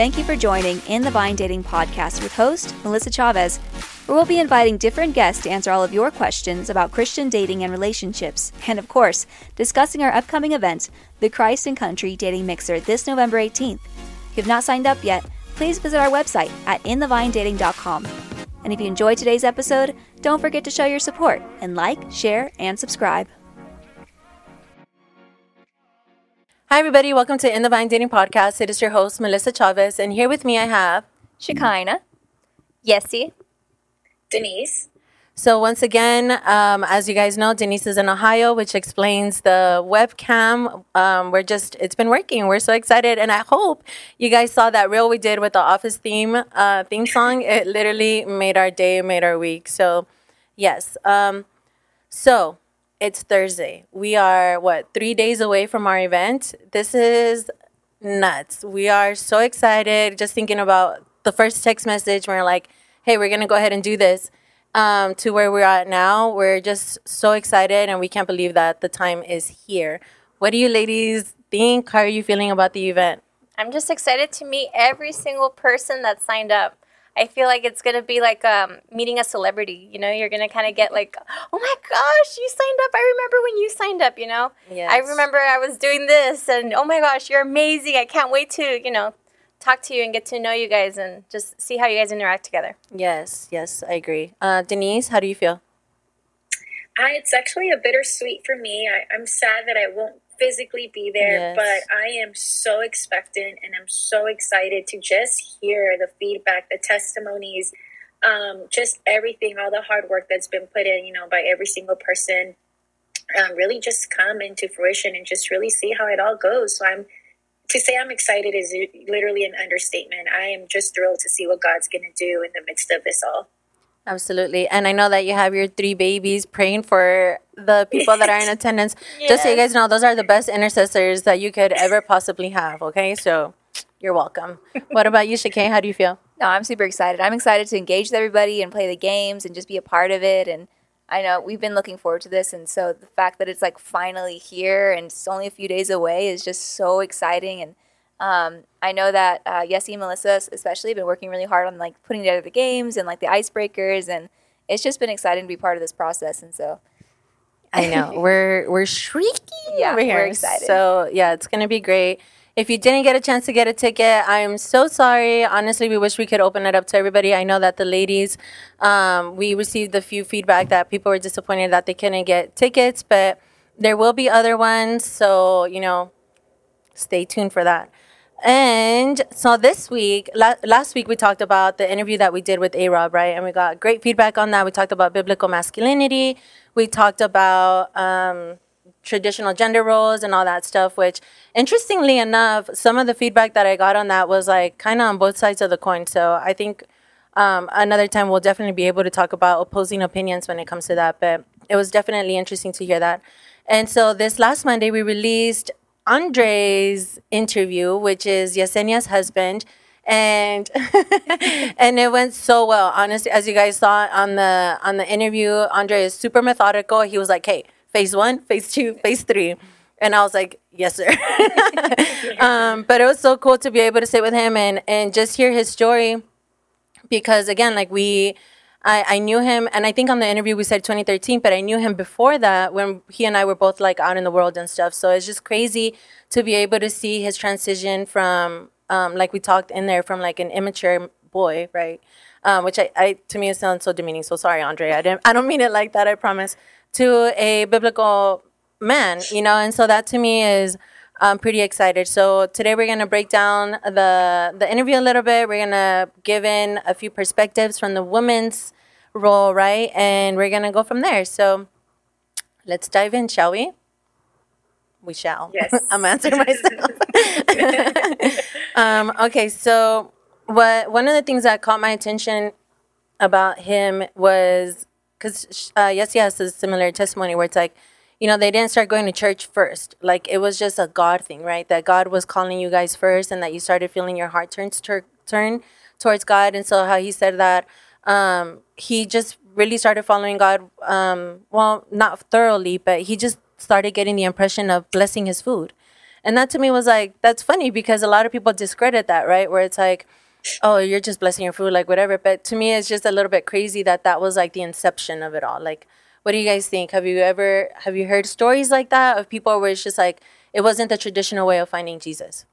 Thank you for joining In the Vine Dating Podcast with host Melissa Chavez, where we'll be inviting different guests to answer all of your questions about Christian dating and relationships, and of course, discussing our upcoming event, the Christ and Country Dating Mixer, this November 18th. If you have not signed up yet, please visit our website at inthevinedating.com. And if you enjoyed today's episode, don't forget to show your support and like, share, and subscribe. Hi, everybody. Welcome to In the Vine Dating Podcast. It is your host, Melissa Chavez. And here with me, I have Shekinah. Yesy. Denise. So, once again, um, as you guys know, Denise is in Ohio, which explains the webcam. Um, we're just, it's been working. We're so excited. And I hope you guys saw that reel we did with the Office theme uh, theme song. It literally made our day, made our week. So, yes. Um, so, it's Thursday. We are, what, three days away from our event? This is nuts. We are so excited just thinking about the first text message. We're like, hey, we're going to go ahead and do this. Um, to where we're at now, we're just so excited and we can't believe that the time is here. What do you ladies think? How are you feeling about the event? I'm just excited to meet every single person that signed up. I feel like it's gonna be like um, meeting a celebrity. You know, you're gonna kind of get like, oh my gosh, you signed up. I remember when you signed up. You know, Yes. I remember I was doing this, and oh my gosh, you're amazing. I can't wait to you know talk to you and get to know you guys and just see how you guys interact together. Yes, yes, I agree. Uh, Denise, how do you feel? I, it's actually a bittersweet for me. I, I'm sad that I won't physically be there, Yes. but I am so expectant and I'm so excited to just hear the feedback, the testimonies, um, just everything, all the hard work that's been put in, you know, by every single person. Um, really just come into fruition and just really see how it all goes. So I'm to say I'm excited is literally an understatement. I am just thrilled to see what God's going to do in the midst of this all. Absolutely. And I know that you have your three babies praying for the people that are in attendance. Just so you guys know, those are the best intercessors that you could ever possibly have. Okay. So you're welcome. what about you, Shakay? How do you feel? No, I'm super excited. I'm excited to engage with everybody and play the games and just be a part of it. And I know we've been looking forward to this. And so the fact that it's like finally here and it's only a few days away is just so exciting. And um, I know that uh, Yessie and Melissa, especially, have been working really hard on like putting together the games and like the icebreakers. And it's just been exciting to be part of this process. And so I know we're we're shrieking Yeah, over here. we're excited. So yeah, it's gonna be great. If you didn't get a chance to get a ticket, I'm so sorry. Honestly, we wish we could open it up to everybody. I know that the ladies, um, we received a few feedback that people were disappointed that they couldn't get tickets, but there will be other ones. So you know, stay tuned for that. And so this week, la- last week we talked about the interview that we did with A Rob, right? And we got great feedback on that. We talked about biblical masculinity. We talked about um, traditional gender roles and all that stuff, which interestingly enough, some of the feedback that I got on that was like kind of on both sides of the coin. So I think um, another time we'll definitely be able to talk about opposing opinions when it comes to that. But it was definitely interesting to hear that. And so this last Monday, we released Andre's interview, which is Yesenia's husband. And and it went so well. Honestly, as you guys saw on the on the interview, Andre is super methodical. He was like, "Hey, phase one, phase two, phase three. And I was like, yes, sir. um, but it was so cool to be able to sit with him and, and just hear his story because, again, like we, I, I knew him, and I think on the interview we said 2013, but I knew him before that when he and I were both like out in the world and stuff. So it's just crazy to be able to see his transition from, um, like we talked in there, from like an immature boy, right? Um, which I, I, to me, it sounds so demeaning. So sorry, Andre. I didn't, I don't mean it like that. I promise. To a biblical man, you know, and so that to me is I'm pretty excited. So today we're gonna break down the the interview a little bit. We're gonna give in a few perspectives from the woman's role, right? And we're gonna go from there. So let's dive in, shall we? We shall. Yes. I'm answering myself. um, okay, so what one of the things that caught my attention about him was because uh, yes, he has a similar testimony where it's like, you know, they didn't start going to church first. Like it was just a God thing, right? That God was calling you guys first, and that you started feeling your heart turn tur- turn towards God. And so how he said that um, he just really started following God. Um, well, not thoroughly, but he just started getting the impression of blessing his food. And that to me was like, that's funny because a lot of people discredit that, right? Where it's like, oh, you're just blessing your food, like whatever. But to me, it's just a little bit crazy that that was like the inception of it all. Like, what do you guys think? Have you ever have you heard stories like that of people where it's just like it wasn't the traditional way of finding Jesus?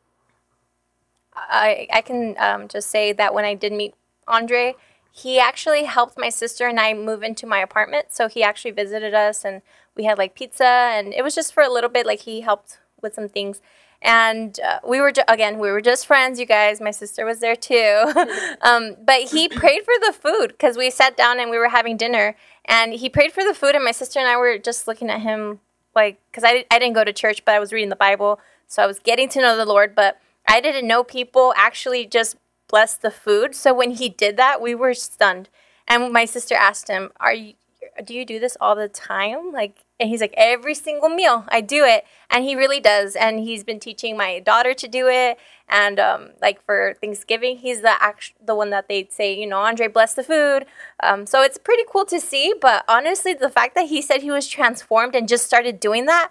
I I can um, just say that when I did meet Andre, he actually helped my sister and I move into my apartment. So he actually visited us and we had like pizza and it was just for a little bit. Like he helped with some things. And uh, we were, ju- again, we were just friends, you guys. My sister was there too. um, but he prayed for the food because we sat down and we were having dinner. And he prayed for the food. And my sister and I were just looking at him like, because I, I didn't go to church, but I was reading the Bible. So I was getting to know the Lord. But I didn't know people actually just bless the food. So when he did that, we were stunned. And my sister asked him, "Are you do you do this all the time?" Like and he's like, "Every single meal, I do it." And he really does. And he's been teaching my daughter to do it. And um, like for Thanksgiving, he's the act- the one that they'd say, you know, Andre bless the food. Um, so it's pretty cool to see. But honestly, the fact that he said he was transformed and just started doing that,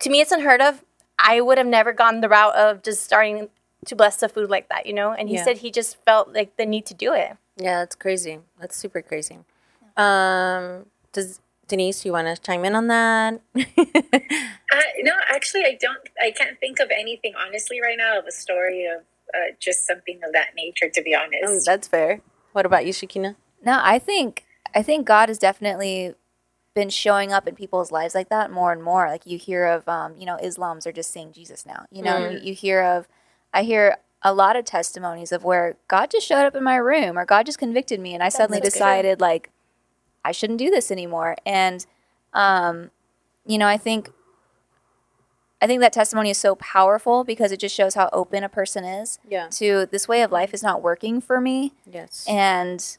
to me, it's unheard of. I would have never gone the route of just starting to bless the food like that, you know? And he Yeah. said he just felt like the need to do it. Yeah, that's crazy. That's super crazy. Um, does Denise, you want to chime in on that? Uh, no, actually, I don't. I can't think of anything honestly right now of a story of uh, just something of that nature. To be honest, Oh, that's fair. What about you, Shekinah? No, I think I think God has definitely been showing up in people's lives like that more and more. Like you hear of, um, you know, Islams are just saying Jesus now. You know, you, you hear of, I hear a lot of testimonies of where God just showed up in my room or God just convicted me, and I suddenly That's good. decided like I shouldn't do this anymore. And, um, you know, I think. I think that testimony is so powerful because it just shows how open a person is Yeah. to this way of life is not working for me Yes. and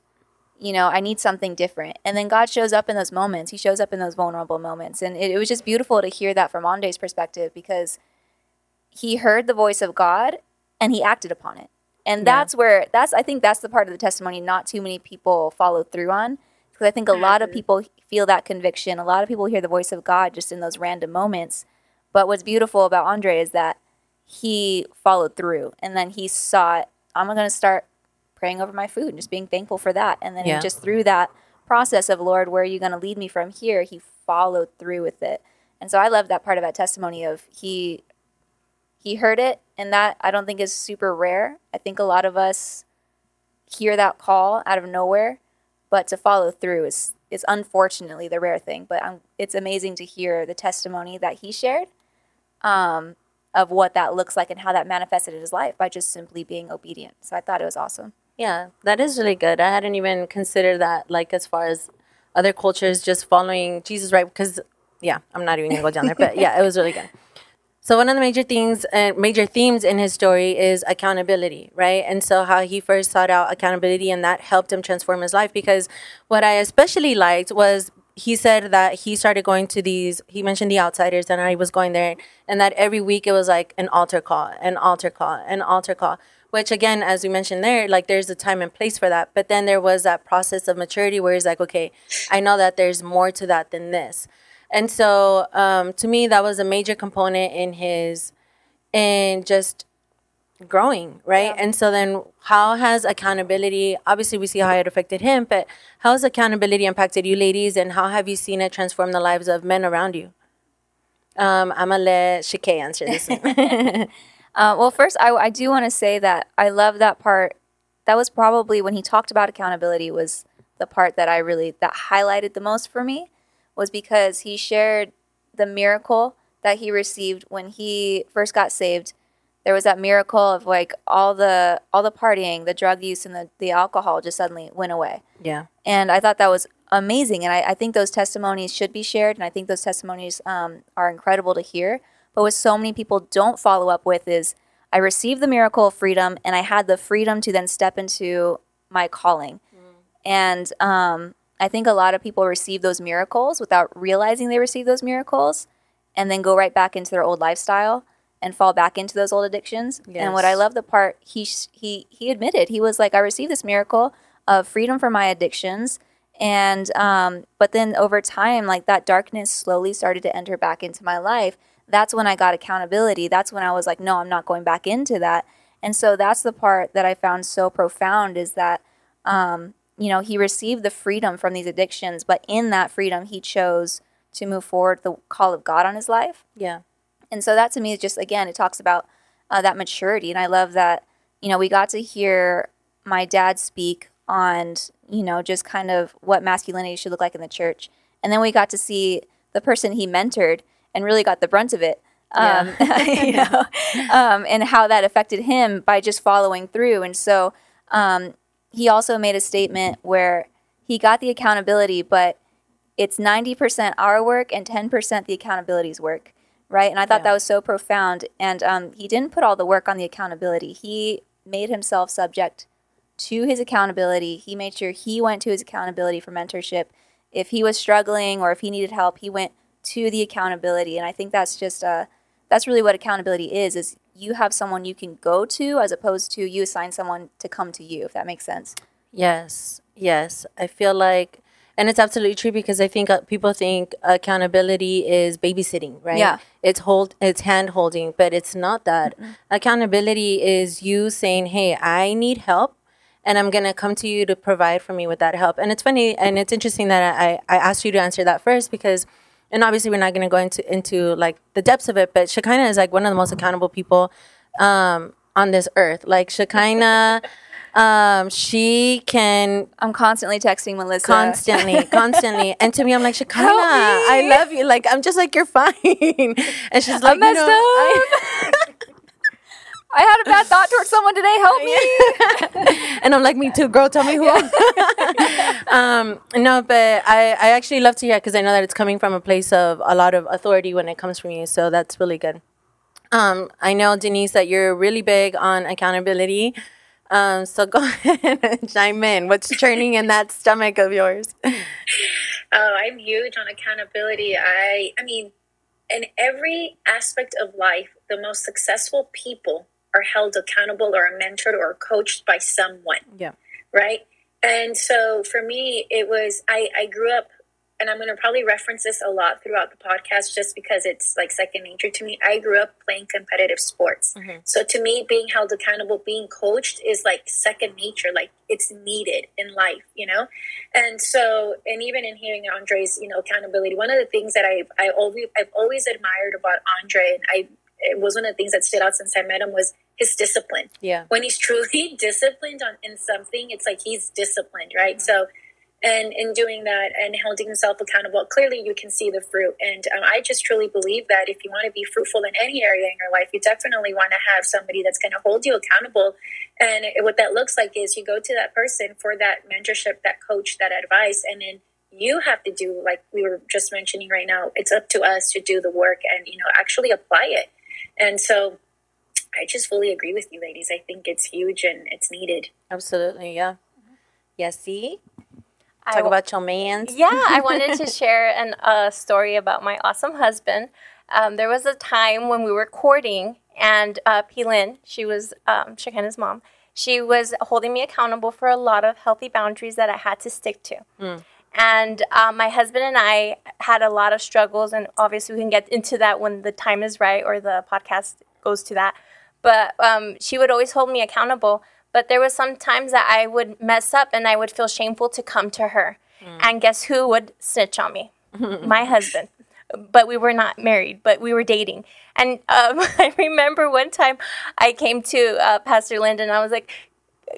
you know i need something different and then god shows up in those moments he shows up in those vulnerable moments and it, it was just beautiful to hear that from andre's perspective because he heard the voice of god and he acted upon it and Yeah. that's where that's i think that's the part of the testimony not too many people follow through on because i think a lot of people feel that conviction a lot of people hear the voice of god just in those random moments but what's beautiful about andre is that he followed through and then he saw it i'm going to start praying over my food and just being thankful for that. And then he Yeah. just through that process of Lord, where are you going to lead me from here? He followed through with it. And so I love that part of that testimony of he he heard it and that I don't think is super rare. I think a lot of us hear that call out of nowhere, but to follow through is is unfortunately the rare thing. But i it's amazing to hear the testimony that he shared um, of what that looks like and how that manifested in his life by just simply being obedient. So I thought it was awesome. Yeah, that is really good. I hadn't even considered that, like, as far as other cultures just following Jesus, right? Because, yeah, I'm not even gonna go down there, but yeah, it was really good. So one of the major things and major themes in his story is accountability, right? And so how he first sought out accountability, and that helped him transform his life. Because what I especially liked was he said that he started going to these. He mentioned the outsiders, and I was going there, and that every week it was like an altar call, an altar call, an altar call. Which again, as we mentioned there, like there's a time and place for that. But then there was that process of maturity where he's like, okay, I know that there's more to that than this. And so um, to me, that was a major component in his, in just growing, right? And so then how has accountability, obviously we see how it affected him, but how has accountability impacted you ladies and how have you seen it transform the lives of men around you? Um, I'm gonna let Shike answer this one. Uh, well, first, I, I do want to say that I love that part. That was probably when he talked about accountability was the part that I really that highlighted the most for me was because he shared the miracle that he received when he first got saved. There was that miracle of like all the all the partying, the drug use, and the, the alcohol just suddenly went away. yeah. And I thought that was amazing. And I, I think those testimonies should be shared. And I think those testimonies um, are incredible to hear. But what so many people don't follow up with is I received the miracle of freedom and I had the freedom to then step into my calling. And um, I think a lot of people receive those miracles without realizing they received those miracles and then go right back into their old lifestyle and fall back into those old addictions. And what I love the part he he he admitted he was like I received this miracle of freedom from my addictions and um but then over time like that darkness slowly started to enter back into my life that's when I got accountability. That's when I was like, no, I'm not going back into that. And so that's the part that I found so profound is that, um, you know, he received the freedom from these addictions, but in that freedom, he chose to move forward the call of God on his life. Yeah. And so that to me is just, again, it talks about uh, that maturity. And I love that, you know, we got to hear my dad speak on, you know, just kind of what masculinity should look like in the church. And then we got to see the person he mentored and really got the brunt of it. Um, you know, um, and how that affected him by just following through. And so um, he also made a statement where he got the accountability, but it's 90% our work and 10% the accountability's work, right? And I thought Yeah. that was so profound. And um, he didn't put all the work on the accountability. He made himself subject to his accountability. He made sure he went to his accountability for mentorship. If he was struggling or if he needed help, he went to the accountability. And I think that's just uh, that's really what accountability is: is you have someone you can go to as opposed to you assign someone to come to you. If that makes sense. Yes, yes. I feel like, and it's absolutely true because I think uh, people think accountability is babysitting, right? Yeah. It's hold, it's hand holding, but it's not that. Accountability is you saying, "Hey, I need help." And I'm gonna come to you to provide for me with that help. And it's funny, and it's interesting that I, I asked you to answer that first because, and obviously we're not gonna go into into like the depths of it, but Shekinah is like one of the most accountable people um, on this earth. Like Shekinah, um, she can I'm constantly texting Melissa. constantly, constantly. And to me, I'm like, Shekinah, I love you. Like, I'm just like, you're fine. And she's like, I messed you know, I- I had a bad thought towards someone today. Help me. and I'm like, me too, girl. Tell me who. um, no, but I, I actually love to hear because I know that it's coming from a place of a lot of authority when it comes from you. So that's really good. Um, I know Denise that you're really big on accountability. Um, so go ahead and chime in. What's churning in that stomach of yours? Oh, I'm huge on accountability. I I mean, in every aspect of life, the most successful people are held accountable or mentored or coached by someone, Yeah. right? And so for me, it was I, I grew up and I'm gonna probably reference this a lot throughout the podcast just because it's like second nature to me. I grew up playing competitive sports. Mm-hmm. So to me, being held accountable, being coached is like second nature, like it's needed in life, you know? And so, and even in hearing Andre's, you know, accountability, one of the things that I, I always, I've always admired about Andre, and I, it was one of the things that stood out since I met him was his discipline. Yeah. When he's truly disciplined on in something, it's like he's disciplined, right? So, and in doing that and holding himself accountable, clearly you can see the fruit. And um, I just truly believe that if you want to be fruitful in any area in your life, you definitely want to have somebody that's going to hold you accountable. And what that looks like is you go to that person for that mentorship, that coach, that advice, and then you have to do like we were just mentioning right now. It's up to us to do the work and you know actually apply it. And so, I just fully agree with you, ladies. I think it's huge and it's needed. Absolutely. Yeah. Yes. see? Talk wa- about your mans. Yeah, I wanted to share an a story about my awesome husband. Um, there was a time when we were courting, and uh, Pilin, she was um, Shekinah's mom, she was holding me accountable for a lot of healthy boundaries that I had to stick to. And um, my husband and I had a lot of struggles, and obviously we can get into that when the time is right or the podcast goes to that. But um, she would always hold me accountable. But there was some times that I would mess up and I would feel shameful to come to her. And guess who would snitch on me? my husband. But we were not married, but we were dating. And um, I remember one time I came to uh, Pastor Linda and I was like,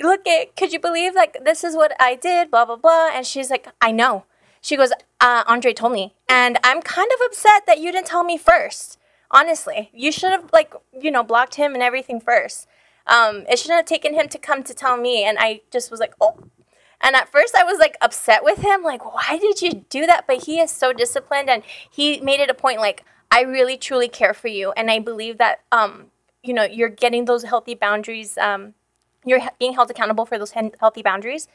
look at could you believe like this is what i did blah blah blah and she's like i know she goes uh, andre told me and i'm kind of upset that you didn't tell me first honestly you should have like you know blocked him and everything first um, it shouldn't have taken him to come to tell me and i just was like oh and at first I was like upset with him, like, why did you do that? But he is so disciplined and he made it a point like, I really truly care for you. And I believe that, um, you know, you're getting those healthy boundaries. Um, you're being held accountable for those healthy boundaries.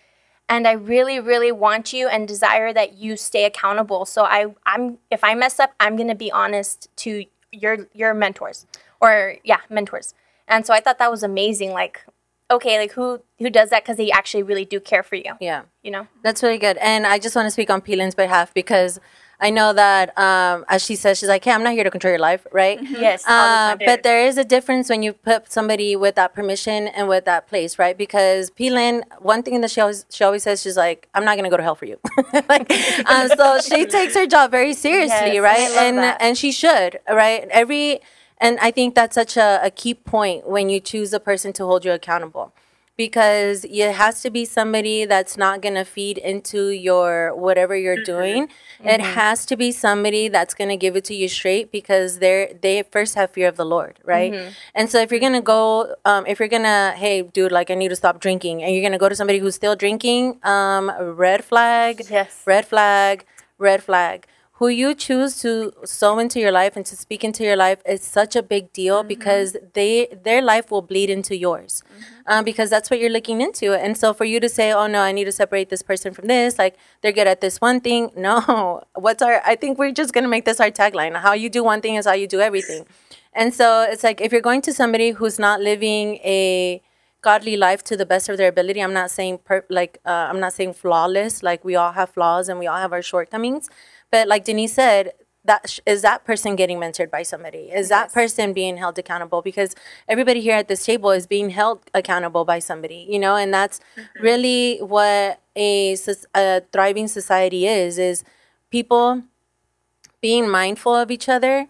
And I really, really want you and desire that you stay accountable. So I, I'm, if I mess up, I'm going to be honest to your, your mentors or yeah, mentors. And so I thought that was amazing. Like, okay, like who, who does that? Cause they actually really do care for you Yeah. you know? That's really good. And I just want to speak on Peelin's behalf because I know that um, as she says, she's like, "Hey, I'm not here to control your life, right?" Yes, all the Uh, but there is a difference when you put somebody with that permission and with that place, right? Because P-Lynn, one thing that she always she always says, she's like, "I'm not gonna go to hell for you." like, um, so she takes her job very seriously, Yes, right? And that. and she should, right? Every and I think that's such a, a key point when you choose a person to hold you accountable because it has to be somebody that's not going to feed into your whatever you're doing. It has to be somebody that's going to give it to you straight because they're they first have fear of the lord right? And so if you're going to go um, if you're going to hey dude like i need to stop drinking and you're going to go to somebody who's still drinking um, red flag Yes. red flag red flag who you choose to sow into your life and to speak into your life is such a big deal because they their life will bleed into yours um, because that's what you're looking into and so for you to say oh no i need to separate this person from this like they're good at this one thing no what's our i think we're just going to make this our tagline how you do one thing is how you do everything and so it's like if you're going to somebody who's not living a godly life to the best of their ability. I'm not saying per- like uh, I'm not saying flawless. Like we all have flaws and we all have our shortcomings. But like Denise said, that sh- is that person getting mentored by somebody? Is that person being held accountable? Because everybody here at this table is being held accountable by somebody, you know, and that's really what a, a thriving society is. Is people being mindful of each other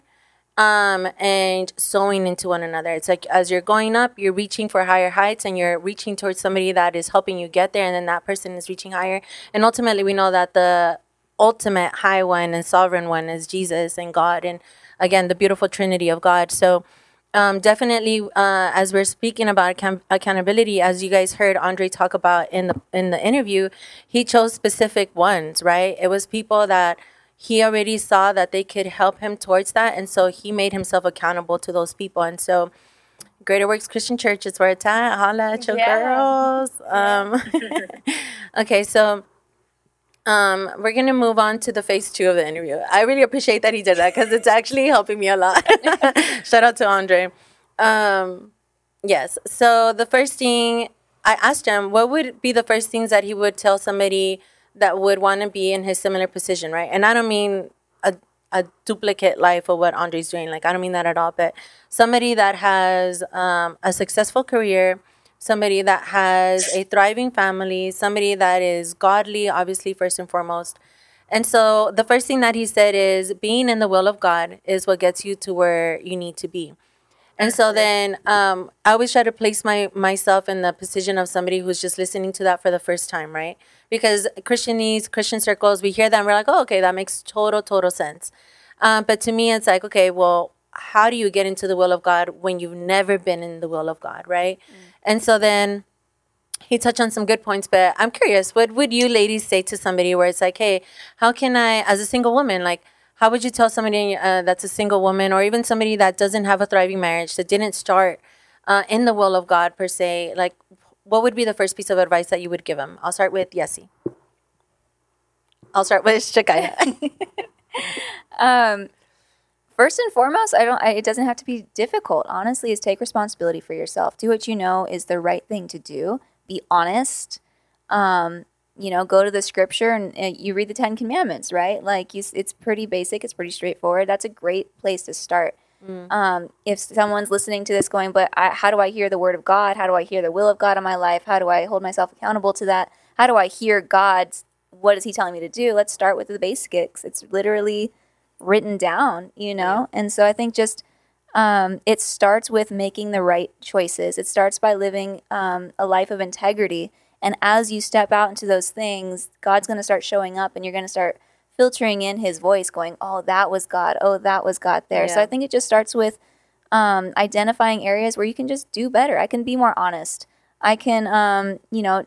um, and sowing into one another. It's like as you're going up, you're reaching for higher heights and you're reaching towards somebody that is helping you get there, and then that person is reaching higher. And ultimately, we know that the ultimate high one and sovereign one is Jesus and God, and again, the beautiful Trinity of God. So, um, definitely, uh, as we're speaking about account- accountability, as you guys heard Andre talk about in the in the interview, he chose specific ones. Right? It was people that he already saw that they could help him towards that, and so he made himself accountable to those people. And so, Greater Works Christian Church is where it's at. Holla at your Yeah. girls. Um, okay, so um, we're gonna move on to the phase two of the interview. I really appreciate that he did that because it's actually helping me a lot. Shout out to Andre. Um, yes. So the first thing I asked him, what would be the first things that he would tell somebody that would want to be in his similar position, right? And I don't mean a a duplicate life of what Andre's doing. Like I don't mean that at all, but somebody that has um, a successful career, somebody that has a thriving family, somebody that is godly, obviously first and foremost. And so the first thing that he said is being in the will of God is what gets you to where you need to be. And so then um, I always try to place my myself in the position of somebody who's just listening to that for the first time, right? Because Christianese, Christian circles, we hear that and we're like, oh, okay, that makes total, total sense. Um, but to me, it's like, okay, well, how do you get into the will of God when you've never been in the will of God, right? And so then he touched on some good points, but I'm curious, what would you ladies say to somebody where it's like, hey, how can I, as a single woman, like, how would you tell somebody uh, that's a single woman or even somebody that doesn't have a thriving marriage, that didn't start uh, in the will of God per se, like, what would be the first piece of advice that you would give them? I'll start with Yessi. I'll start with Shakaya. Um, first and foremost, I don't. I, it doesn't have to be difficult. Honestly, is take responsibility for yourself. Do what you know is the right thing to do. Be honest. Um, you know, go to the scripture and, and you read the Ten Commandments, right? Like, you, it's pretty basic. It's pretty straightforward. That's a great place to start. Um, if someone's listening to this, going, but I, how do I hear the word of God? How do I hear the will of God in my life? How do I hold myself accountable to that? How do I hear God's? What is He telling me to do? Let's start with the basics. It's literally written down, you know? And so I think just um, it starts with making the right choices. It starts by living um, a life of integrity. And as you step out into those things, God's going to start showing up and you're going to start filtering in his voice, going, oh, that was God. Oh, that was God there. So I think it just starts with um, identifying areas where you can just do better. I can be more honest. I can, um, you know,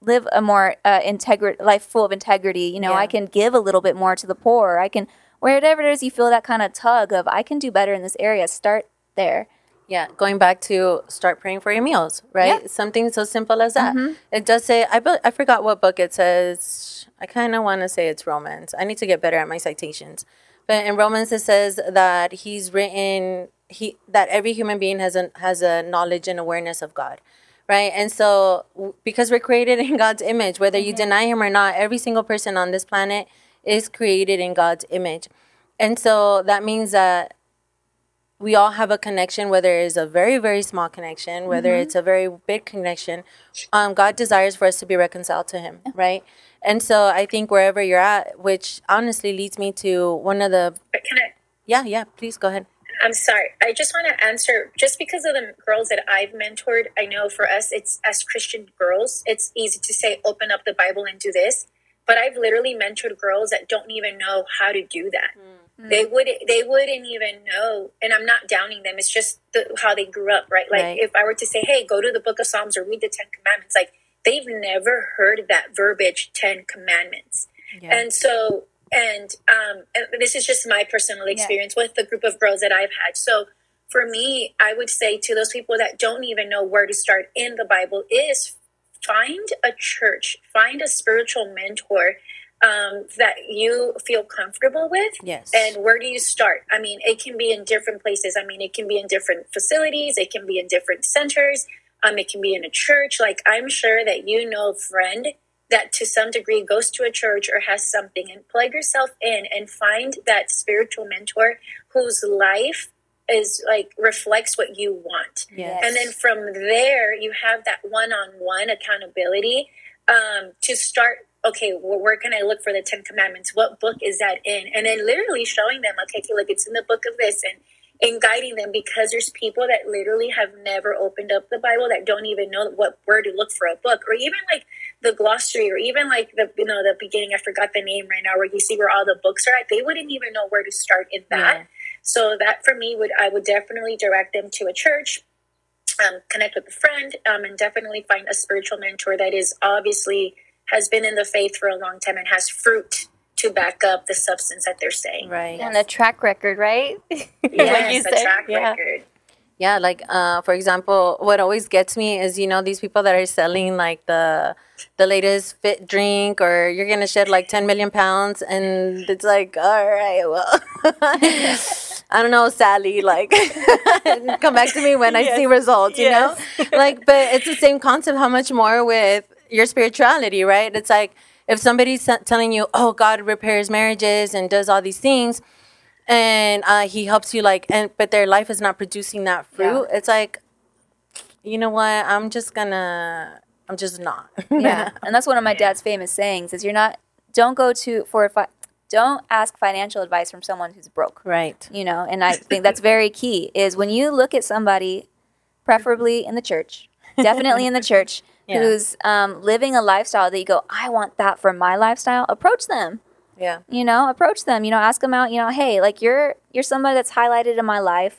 live a more uh, integri- life full of integrity. You know, Yeah. I can give a little bit more to the poor. I can, wherever it is you feel that kind of tug of, I can do better in this area, start there. Yeah, going back to start praying for your meals, right? Yeah. Mm-hmm. Something so simple as that. It does say I bu- I forgot what book it says. I kind of want to say it's Romans. I need to get better at my citations. But in Romans it says that he's written he that every human being has a has a knowledge and awareness of God. Right? And so because we're created in God's image, whether you deny him or not, every single person on this planet is created in God's image. And so that means that we all have a connection, whether it's a very, very small connection, whether Mm-hmm. it's a very big connection. Um, God desires for us to be reconciled to Him, right? And so I think wherever you're at, which honestly leads me to one of the, But can I? yeah, yeah, please go ahead. I'm sorry. I just want to answer just because of the girls that I've mentored. I know for us, it's as Christian girls, it's easy to say, open up the Bible and do this. But I've literally mentored girls that don't even know how to do that. They would they wouldn't even know, and I'm not downing them. It's just the, how they grew up, right? Like Right. if I were to say, "Hey, go to the Book of Psalms or read the Ten Commandments," like they've never heard that verbiage, Ten Commandments. Yeah. And so, and um, and this is just my personal experience with the group of girls that I've had. So, for me, I would say to those people that don't even know where to start in the Bible is find a church, find a spiritual mentor um, that you feel comfortable with. Yes. And where do you start? I mean, it can be in different places. I mean, it can be in different facilities, it can be in different centers, um, it can be in a church. Like, I'm sure that you know a friend that to some degree goes to a church or has something and plug yourself in and find that spiritual mentor whose life is like reflects what you want. Yes. And then from there, you have that one on one accountability um, to start. Okay, well, where can I look for the Ten Commandments? What book is that in? And then literally showing them, okay, okay, look, it's in the book of this, and and guiding them because there's people that literally have never opened up the Bible that don't even know what where to look for a book, or even like the glossary, or even like the you know the beginning. I forgot the name right now, where you see where all the books are at. They wouldn't even know where to start in that. Yeah. So that for me would I would definitely direct them to a church, um, connect with a friend, um, and definitely find a spiritual mentor that is obviously has been in the faith for a long time and has fruit to back up the substance that they're saying. Right. And a track record, right? Yes, like you a said. track yeah. record. Yeah, like uh, for example, what always gets me is you know these people that are selling like the the latest fit drink, or you're gonna shed like 10 million pounds, and it's like, all right, well, I don't know, Sally, like come back to me when I see results, you know, like, but it's the same concept. How much more with your spirituality, right? It's like if somebody's telling you, oh, God repairs marriages and does all these things and uh, he helps you like and but their life is not producing that fruit it's like you know what? I'm just gonna i'm just not. Yeah. And that's one of my dad's famous sayings is you're not don't go to for fi- don't ask financial advice from someone who's broke. Right. You know and i think that's very key is when you look at somebody preferably in the church definitely in the church Yeah. who's um, living a lifestyle that you go i want that for my lifestyle approach them. Yeah. You know approach them. You know ask them out you know hey like you're you're somebody that's highlighted in my life.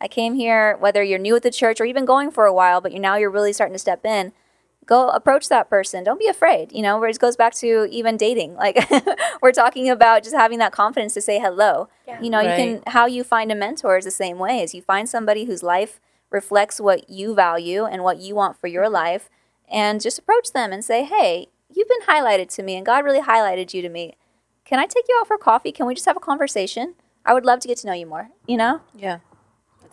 I came here whether you're new at the church or you've been going for a while but you now you're really starting to step in go approach that person don't be afraid you know where it goes back to even dating like we're talking about just having that confidence to say hello Yeah. you know you can how you find a mentor is the same way as you find somebody whose life reflects what you value and what you want for your mm-hmm. life and just approach them and say hey you've been highlighted to me and god really highlighted you to me can I take you out for coffee? Can we just have a conversation? I would love to get to know you more. You know, yeah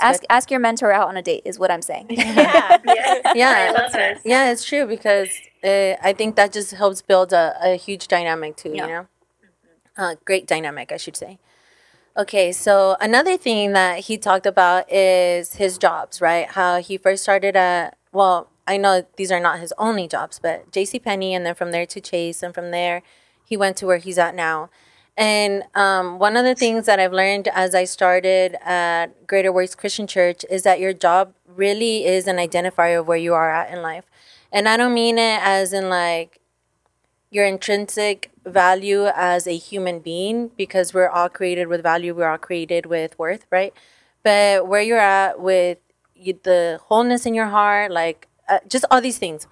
ask ask your mentor out on a date is what I'm saying. Yeah. Yeah, Yeah. I love that. yeah it's true because uh, i think that just helps build a, a huge dynamic too Yeah. you know uh, great dynamic i should say okay so another thing that he talked about is his jobs right how he first started at well i know these are not his only jobs but jc Penney, and then from there to chase and from there he went to where he's at now and um, one of the things that I've learned as I started at Greater Works Christian Church is that your job really is an identifier of where you are at in life. And I don't mean it as in like your intrinsic value as a human being, because we're all created with value, we're all created with worth, right? But where you're at with you, the wholeness in your heart, like uh, just all these things.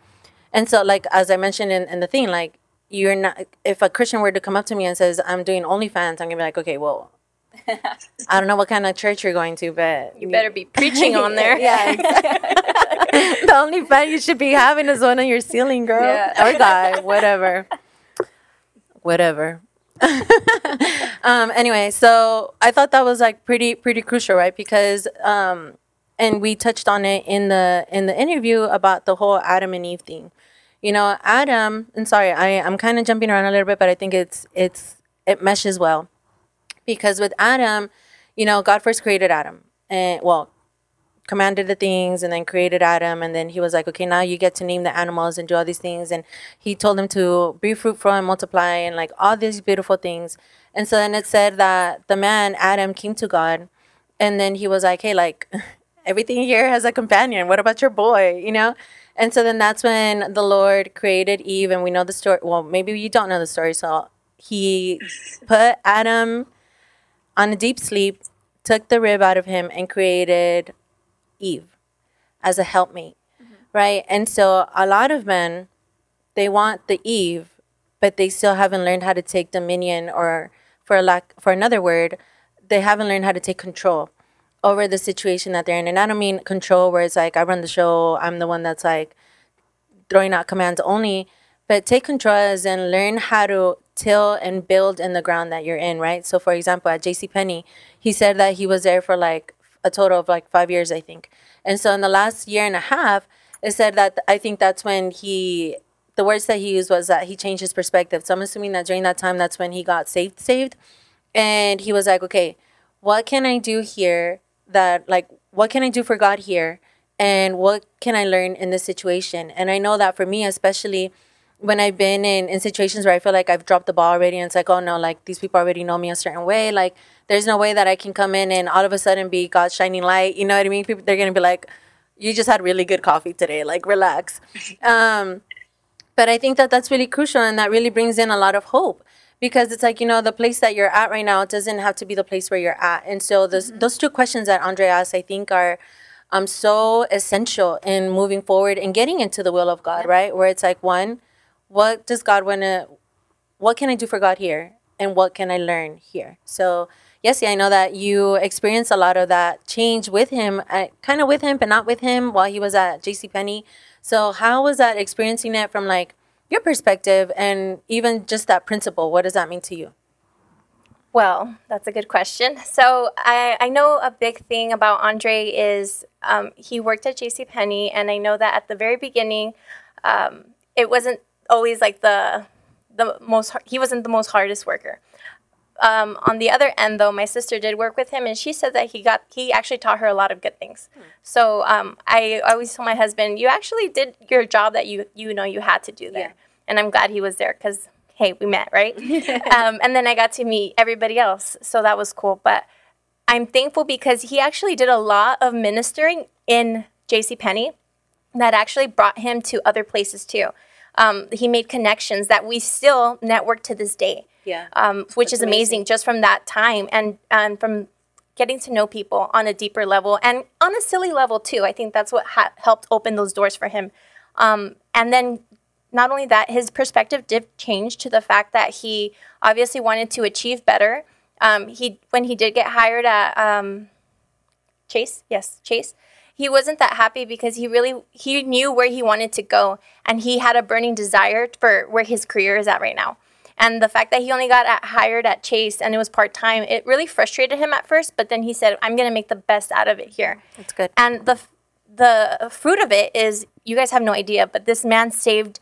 And so, like, as I mentioned in, in the thing, like, you're not, if a Christian were to come up to me and says, I'm doing OnlyFans, I'm gonna be like, okay, well, I don't know what kind of church you're going to, but You better be preaching on there. yeah, the only fan you should be having is one on your ceiling, girl, Yeah. or guy, whatever, whatever. um. Anyway, so I thought that was like pretty pretty crucial, right? Because um, and we touched on it in the in the interview about the whole Adam and Eve thing. You know, Adam. Um, and sorry, I I'm kind of jumping around a little bit, but I think it's it's it meshes well because with Adam, you know, God first created Adam and well, commanded the things and then created Adam and then he was like, okay, now you get to name the animals and do all these things and he told him to be fruitful and multiply and like all these beautiful things. And so then it said that the man Adam came to God and then he was like, hey, like everything here has a companion. What about your boy? You know? And so then that's when the Lord created Eve and we know the story. Well, maybe you don't know the story. So he put Adam on a deep sleep, took the rib out of him and created Eve as a helpmate, mm-hmm. right? And so a lot of men, they want the Eve, but they still haven't learned how to take dominion, or for a lack, for another word, they haven't learned how to take control over the situation that they're in. And I don't mean control where it's like I run the show, I'm the one that's like throwing out commands only, but take control as and learn how to till and build in the ground that you're in, right? So for example, at JC Penney, he said that he was there for like a total of like five years, I think. And so in the last year and a half, it said that I think that's when he, the words that he used was that he changed his perspective. So I'm assuming that during that time, that's when he got saved, saved. And he was like, okay, what can I do here that, like, what can I do for God here? And what can I learn in this situation? And I know that for me, especially, when I've been in, in situations where I feel like I've dropped the ball already and it's like, oh no, like these people already know me a certain way. Like there's no way that I can come in and all of a sudden be God's shining light. You know what I mean? People they're gonna be like, you just had really good coffee today. Like relax. Um, but I think that that's really crucial and that really brings in a lot of hope because it's like you know the place that you're at right now doesn't have to be the place where you're at. And so those mm-hmm. those two questions that Andre asked, I think are um so essential in moving forward and getting into the will of God, right? Where it's like one what does God want to, what can I do for God here? And what can I learn here? So, yes, yeah, I know that you experienced a lot of that change with him, uh, kind of with him, but not with him while he was at J.C. Penney. So, how was that experiencing it from like your perspective and even just that principle? What does that mean to you? Well, that's a good question. So I, I know a big thing about Andre is um, he worked at J.C. Penney, and I know that at the very beginning, um, it wasn't always like the the most he wasn't the most hardest worker. Um, on the other end, though, my sister did work with him, and she said that he got he actually taught her a lot of good things. Hmm. So um, I always told my husband, "You actually did your job that you you know you had to do there," yeah. and I'm glad he was there because hey, we met, right? um, and then I got to meet everybody else, so that was cool. But I'm thankful because he actually did a lot of ministering in J.C. Penney that actually brought him to other places too um, he made connections that we still network to this day. Yeah. Um, which That's is amazing, amazing, just from that time and and from getting to know people on a deeper level and on a silly level too. I think that's what ha- helped open those doors for him. Um, and then not only that, his perspective did change to the fact that he obviously wanted to achieve better. Um, he when he did get hired at um, Chase, yes, Chase he wasn't that happy because he really he knew where he wanted to go and he had a burning desire for where his career is at right now and the fact that he only got at, hired at chase and it was part-time it really frustrated him at first but then he said i'm going to make the best out of it here. That's good. And the the fruit of it is you guys have no idea but this man saved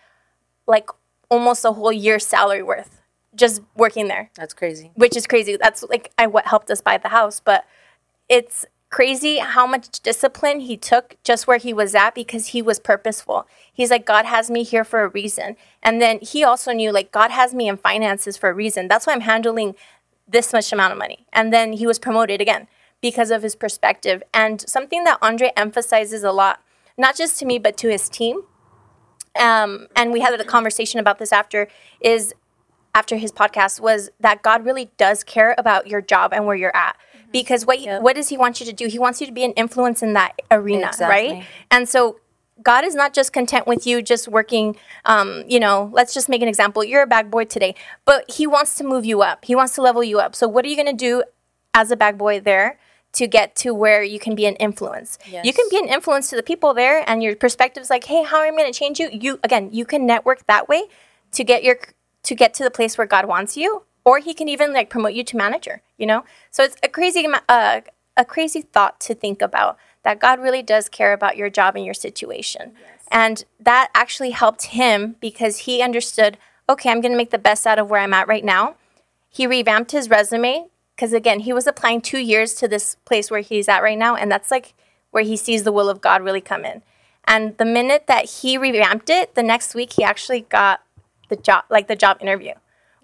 like almost a whole year's salary worth just working there. That's crazy. Which is crazy. That's like I, what helped us buy the house but it's crazy how much discipline he took just where he was at because he was purposeful. He's like, God has me here for a reason. And then he also knew, like, God has me in finances for a reason. That's why I'm handling this much amount of money. And then he was promoted again because of his perspective. And something that Andre emphasizes a lot, not just to me, but to his team. Um, and we had a conversation about this after, is after his podcast, was that God really does care about your job and where you're at because what yep. what does he want you to do? He wants you to be an influence in that arena, exactly. right? And so God is not just content with you just working, um, you know, let's just make an example. You're a bag boy today, but He wants to move you up. He wants to level you up. So, what are you going to do as a bag boy there to get to where you can be an influence? Yes. You can be an influence to the people there, and your perspective is like, hey, how am I going to change you? You, again, you can network that way to get your to get to the place where God wants you or he can even like promote you to manager you know so it's a crazy uh, a crazy thought to think about that god really does care about your job and your situation yes. and that actually helped him because he understood okay i'm going to make the best out of where i'm at right now he revamped his resume because again, he was applying two years to this place where he's at right now, and that's like where he sees the will of God really come in. And the minute that he revamped it, the next week he actually got the job, like the job interview,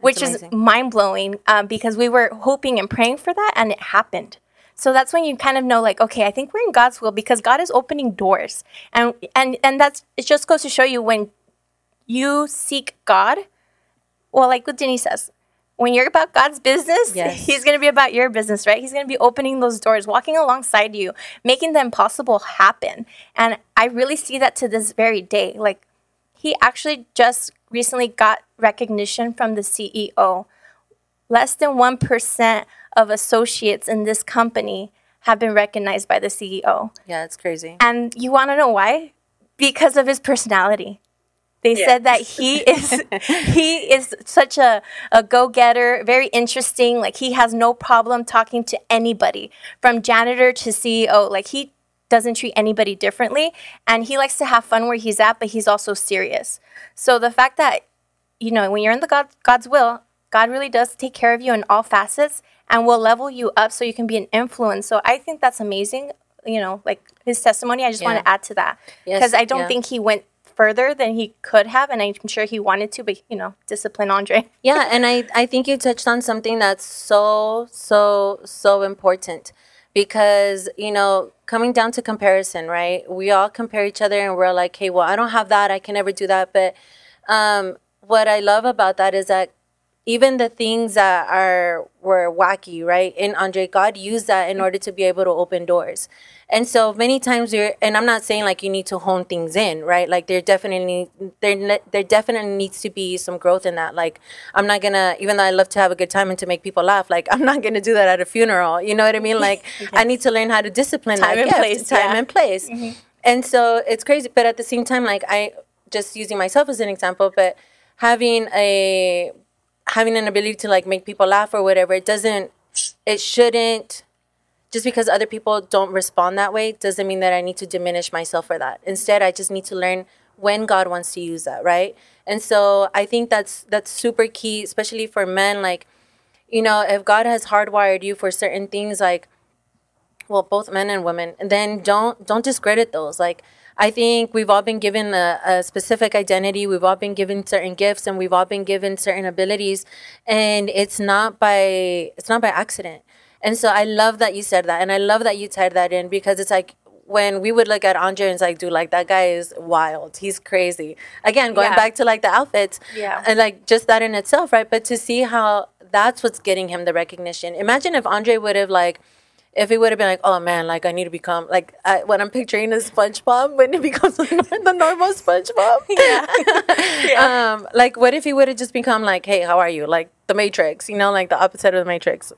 which is mind blowing um, because we were hoping and praying for that, and it happened. So that's when you kind of know, like, okay, I think we're in God's will because God is opening doors, and and and that's it. Just goes to show you when you seek God, well, like what Denise says, when you're about God's business, Yes. He's going to be about your business, right? He's going to be opening those doors, walking alongside you, making the impossible happen. And I really see that to this very day. Like, he actually just recently got recognition from the CEO. Less than 1% of associates in this company have been recognized by the CEO. Yeah, it's crazy. And you want to know why? Because of his personality. They Yeah. said that he is he is such a, a go-getter, very interesting. Like he has no problem talking to anybody, from janitor to CEO. Like he doesn't treat anybody differently. And he likes to have fun where he's at, but he's also serious. So the fact that, you know, when you're in the God, God's will, God really does take care of you in all facets and will level you up so you can be an influence. So I think that's amazing. You know, like his testimony, I just want to add to that Yes, because I don't yeah. think he went further than he could have, and I'm sure he wanted to, but you know, discipline Andre. Yeah, and I, I think you touched on something that's so, so, so important because, you know, coming down to comparison, right? We all compare each other and we're like, hey, well, I don't have that. I can never do that. But um, what I love about that is that even the things that are were wacky, right? In Andre, God used that in order to be able to open doors. And so many times you're, and I'm not saying like you need to hone things in, right? Like there definitely, there, there definitely needs to be some growth in that. Like I'm not gonna, even though I love to have a good time and to make people laugh, like I'm not gonna do that at a funeral. You know what I mean? Like I need to learn how to discipline Time that and gift, place, time yeah. Mm-hmm. and place. And so it's crazy, but at the same time, like I just using myself as an example, but having a having an ability to like make people laugh or whatever, it doesn't it shouldn't just because other people don't respond that way doesn't mean that I need to diminish myself for that. Instead, I just need to learn when God wants to use that, right? And so I think that's that's super key, especially for men. Like, you know, if God has hardwired you for certain things, like well both men and women then don't don't discredit those like i think we've all been given a, a specific identity we've all been given certain gifts and we've all been given certain abilities and it's not by it's not by accident and so i love that you said that and i love that you tied that in because it's like when we would look at Andre and it's like, dude, like that guy is wild. He's crazy. Again, going Yeah. back to like the outfits. Yeah. And like just that in itself, right? But to see how that's what's getting him the recognition. Imagine if Andre would have like if he would have been like, oh man, like I need to become like I, what I'm picturing is SpongeBob when he becomes the, the normal SpongeBob. Yeah. um, like what if he would have just become like, hey, how are you? Like the Matrix, you know, like the opposite of the Matrix.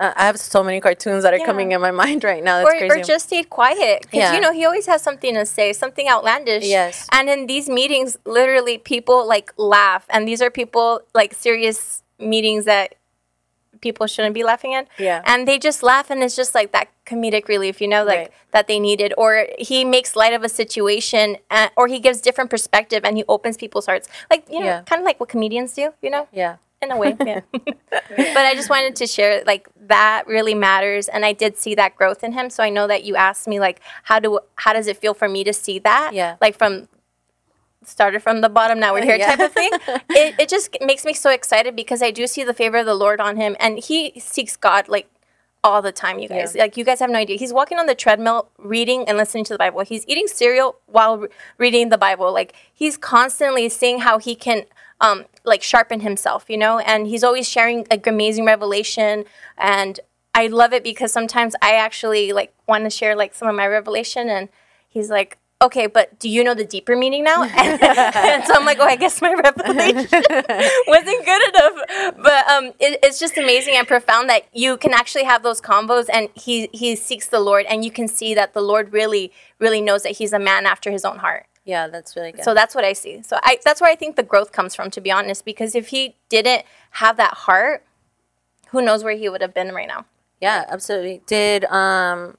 Uh, I have so many cartoons that are Yeah. coming in my mind right now. That's or, crazy. or just stayed quiet because Yeah. you know he always has something to say something outlandish Yes. and in these meetings literally people like laugh and these are people like serious meetings that people shouldn't be laughing at Yeah. and they just laugh and it's just like that comedic relief you know like Right. that they needed or he makes light of a situation and, or he gives different perspective and he opens people's hearts like you know Yeah. kind of like what comedians do you know yeah. in a way yeah but i just wanted to share like that really matters and i did see that growth in him so i know that you asked me like how do how does it feel for me to see that Yeah. like from started from the bottom now we're here Yeah. type of thing. It, it just makes me so excited because i do see the favor of the lord on him and he seeks god like all the time you guys. Yeah. like you guys have no idea. He's walking on the treadmill reading and listening to the bible. He's eating cereal while re- reading the bible. Like he's constantly seeing how he can um like sharpen himself you know? And he's always sharing like amazing revelation and i love it because sometimes i actually like want to share like some of my revelation and he's like okay but do you know the deeper meaning now and, and so i'm like oh i guess my revelation wasn't good enough but um it, it's just amazing and profound that you can actually have those combos and he he seeks the lord and you can see that the lord really really knows that he's a man after his own heart Yeah, that's really good. so that's what I see. So I that's where I think the growth comes from, to be honest. Because if he didn't have that heart, who knows where he would have been right now? Yeah, absolutely. Did um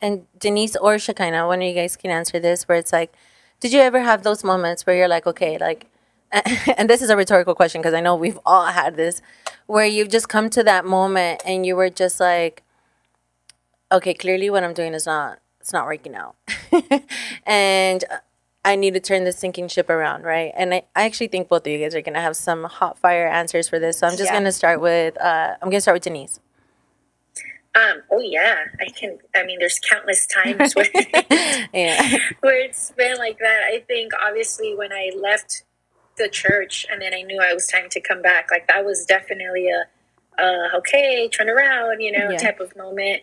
and Denise or Shekinah, one of you guys can answer this, where it's like, did you ever have those moments where you're like, okay, like and this is a rhetorical question because I know we've all had this, where you've just come to that moment and you were just like, okay, clearly what I'm doing is not it's not working out, and I need to turn this sinking ship around, right? And I, I actually think both of you guys are gonna have some hot fire answers for this. So I'm just Yeah. gonna start with uh, I'm gonna start with Denise. Um, oh yeah, I can. I mean, there's countless times where Yeah. where it's been like that. I think obviously when I left the church and then I knew I was time to come back, like that was definitely a uh, okay, turn around, you know, Yeah. type of moment.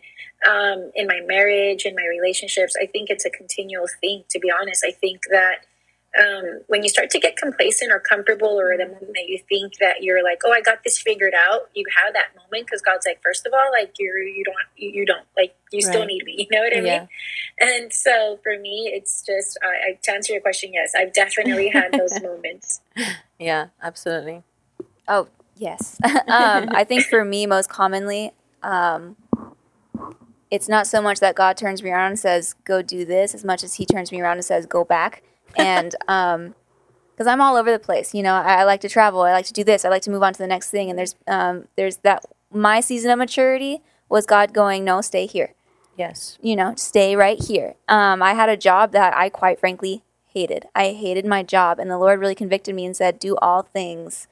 Um, in my marriage, in my relationships, I think it's a continual thing. To be honest, I think that um, when you start to get complacent or comfortable, or the moment that you think that you're like, oh, I got this figured out, you have that moment because God's like, first of all, like you're you don't you don't like you still need me. You know what I Yeah. mean? And so for me, it's just I, I to answer your question, yes, I've definitely had those moments. Yeah, absolutely. Oh, yes. um, I think for me, most commonly, um, it's not so much that God turns me around and says, go do this, as much as He turns me around and says, go back. And um, because I'm all over the place, you know, I, I like to travel, I like to do this, I like to move on to the next thing. And there's, um, there's that, my season of maturity was God going, no, stay here Yes. you know, stay right here. Um, I had a job that I quite frankly hated. I hated my job, and the Lord really convicted me and said, "Do all things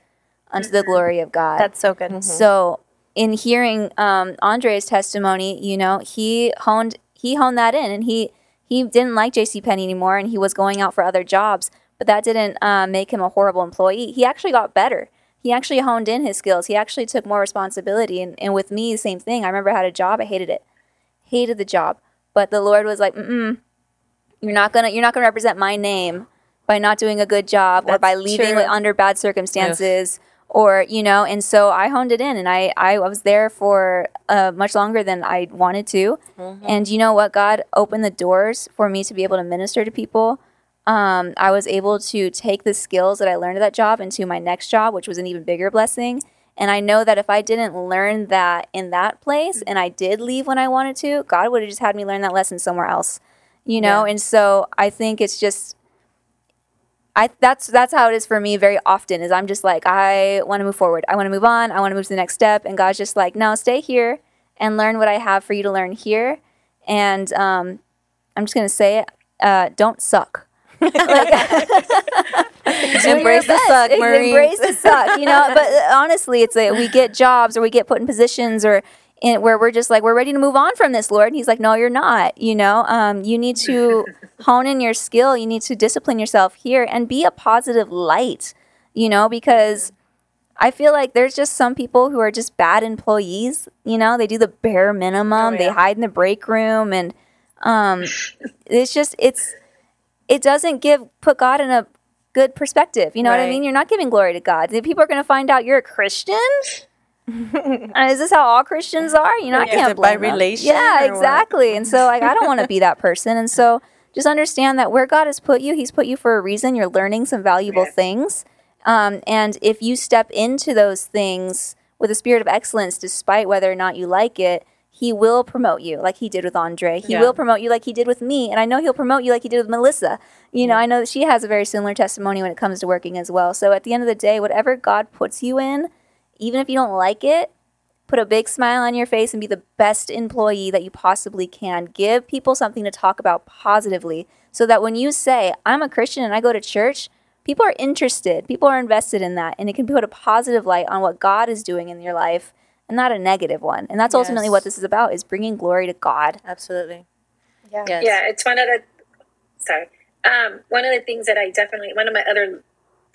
unto the glory of God." That's so good. so. In hearing um, Andre's testimony, you know, he honed he honed that in, and he he didn't like J.C. Penney anymore, and he was going out for other jobs. But that didn't uh, make him a horrible employee. He actually got better. He actually honed in his skills. He actually took more responsibility. And, and with me, the same thing. I remember I had a job. I hated it hated the job. But the Lord was like, Mm-mm, "You're not gonna, you're not gonna represent my name by not doing a good job or by leaving true. under bad circumstances." Or you know, and so I honed it in, and I I was there for uh, much longer than I wanted to. And you know what? God opened the doors for me to be able to minister to people. Um, I was able to take the skills that I learned at that job into my next job, which was an even bigger blessing. And I know that if I didn't learn that in that place and I did leave when I wanted to, God would have just had me learn that lesson somewhere else. You know? Yeah. And so I think it's just I that's that's how it is for me very often is I'm just like I want to move forward. I want to move on. I want to move to the next step and God's just like, "No, stay here and learn what I have for you to learn here." And um I'm just going to say it, uh don't suck. Embrace the suck, Marie. Embrace the suck, you know. But uh, honestly, it's like we get jobs or we get put in positions or in, where we're just like we're ready to move on from this, Lord. And He's like, no, you're not. You know, um, you need to hone in your skill. You need to discipline yourself here and be a positive light. You know, because I feel like there's just some people who are just bad employees. You know, they do the bare minimum. Oh, They hide in the break room, and um, it's just it's it doesn't give put God in a good perspective. You know what I mean? You're not giving glory to God. The People are going to find out you're a Christian. Is this how all Christians are? You know, I can't it by blame them. relation Yeah, what? exactly. And so, like, I don't want to be that person. And so, just understand that where God has put you, He's put you for a reason. You're learning some valuable things. Um, and if you step into those things with a spirit of excellence, despite whether or not you like it, He will promote you like He did with Andre. He Yeah. will promote you like He did with me. And I know He'll promote you like He did with Melissa. You know, I know that she has a very similar testimony when it comes to working as well. So at the end of the day, whatever God puts you in, even if you don't like it, put a big smile on your face and be the best employee that you possibly can. Give people something to talk about positively so that when you say, I'm a Christian and I go to church, people are interested. People are invested in that. And it can put a positive light on what God is doing in your life and not a negative one. And that's ultimately Yes. what this is about is bringing glory to God. Absolutely. Yeah. Yes. Yeah, it's one of the sorry. Um, one of the things that I definitely one of my other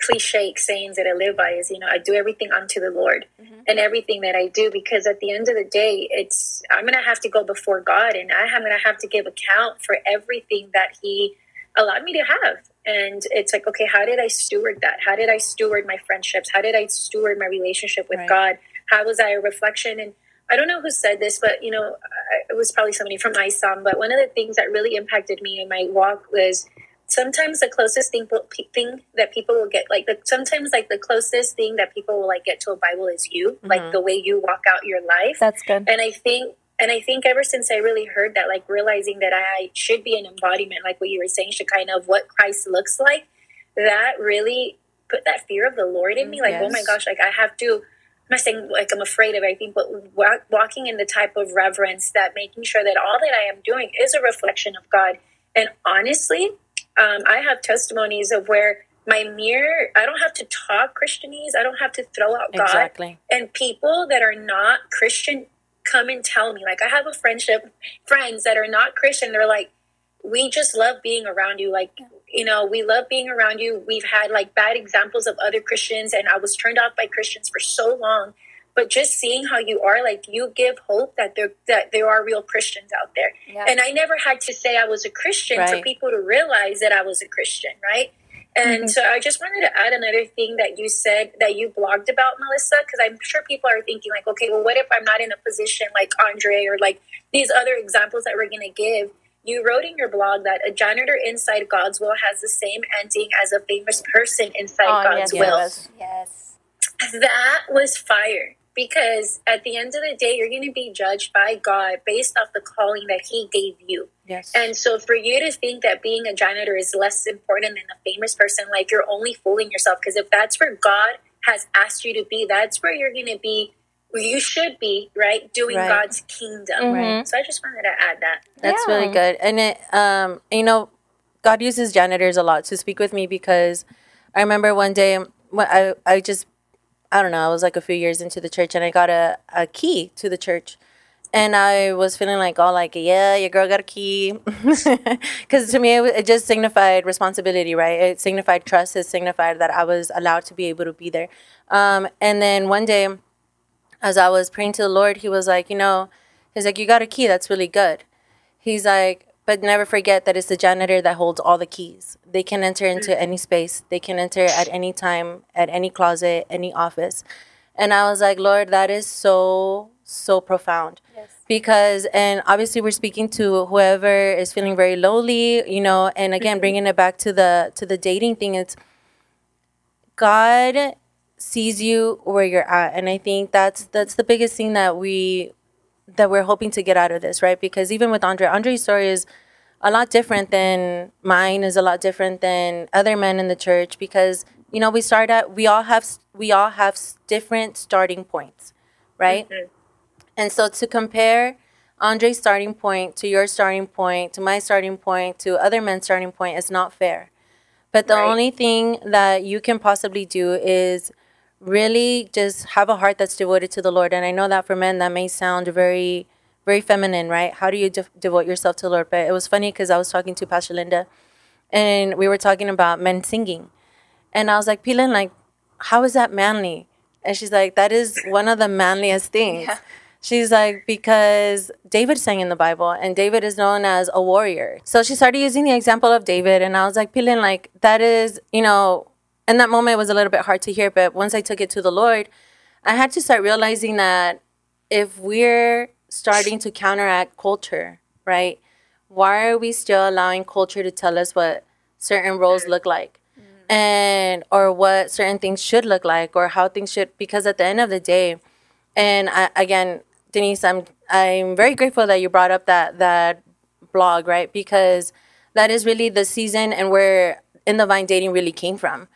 cliche sayings that I live by is, you know, I do everything unto the Lord mm-hmm. and everything that I do because at the end of the day, it's I'm gonna have to go before God and I am gonna have to give account for everything that He allowed me to have. And it's like, okay, how did I steward that? How did I steward my friendships? How did I steward my relationship with Right. God? How was I a reflection? And I don't know who said this, but you know, it was probably somebody from ISOM. But one of the things that really impacted me in my walk was sometimes the closest thing thing that people will get, like the, sometimes like the closest thing that people will like get to a Bible is you, like mm-hmm. the way you walk out your life. That's good. And I think, and I think ever since I really heard that, like realizing that I should be an embodiment, like what you were saying, Shekinah, of what Christ looks like, that really put that fear of the Lord in me. Like, oh my gosh, like I have to. I'm not saying like I'm afraid of anything, but wa- walking in the type of reverence that making sure that all that I am doing is a reflection of God. And honestly, um, I have testimonies of where my mere I don't have to talk Christianese. I don't have to throw out God Exactly. and people that are not Christian come and tell me. Like I have a friendship friends that are not Christian. They're like, we just love being around you. Like you know, we love being around you. We've had like bad examples of other Christians, and I was turned off by Christians for so long. But just seeing how you are, like you give hope that there that there are real Christians out there. Yeah. And I never had to say I was a Christian for people to realize that I was a Christian, right? And mm-hmm. so I just wanted to add another thing that you said that you blogged about, Melissa, because I'm sure people are thinking, like, okay, well, what if I'm not in a position like Andre or like these other examples that we're going to give? You wrote in your blog that a janitor inside God's will has the same ending as a famous person inside Oh, God's yes, will. yes. Yes. That was fire because at the end of the day, you're going to be judged by God based off the calling that He gave you. Yes. And so for you to think that being a janitor is less important than a famous person, like you're only fooling yourself. Because if that's where God has asked you to be, that's where you're going to be, you should be, right? Doing Right. God's kingdom. Right. So I just wanted to add that. That's Yeah. really good. And it, um, you know, God uses janitors a lot to speak with me because I remember one day when I, I just, I don't know, I was like a few years into the church and I got a, a key to the church. And I was feeling like, all like, yeah, your girl got a key. Because to me, it, it just signified responsibility, right? It signified trust. It signified that I was allowed to be able to be there. Um, and then one day, as I was praying to the Lord, he was like, you know, he's like, you got a key. That's really good. He's like, but never forget that it's the janitor that holds all the keys. They can enter into mm. any space. They can enter at any time, at any closet, any office. And I was like, Lord, that is so, so profound. Yes. Because, and obviously we're speaking to whoever is feeling very lonely, you know, and again, mm-hmm. bringing it back to the, to the dating thing, it's God sees you where you're at. And I think that's, that's the biggest thing that we, that we're hoping to get out of this, right? Because even with Andre, Andre's story is a lot different than mine is a lot different than other men in the church because you know we start at we all have we all have different starting points, right? And so to compare Andre's starting point to your starting point to my starting point to other men's starting point is not fair. But the Right. only thing that you can possibly do is really just have a heart that's devoted to the Lord. And I know that for men, that may sound very, very feminine, right? How do you de- devote yourself to the Lord? But it was funny because I was talking to Pastor Linda and we were talking about men singing. And I was like, Pilin, like, how is that manly? And she's like, that is one of the manliest things. She's like, because David sang in the Bible and David is known as a warrior. So she started using the example of David. And I was like, Pilin, like, that is, you know, in that moment it was a little bit hard to hear. But once I took it to the Lord, I had to start realizing that if we're starting to counteract culture, right? Why are we still allowing culture to tell us what certain roles look like? Mm. And or what certain things should look like or how things should because at the end of the day, and I, again, Denise, I'm I'm very grateful that you brought up that that blog, right? Because that is really the season and where in the vine dating really came from.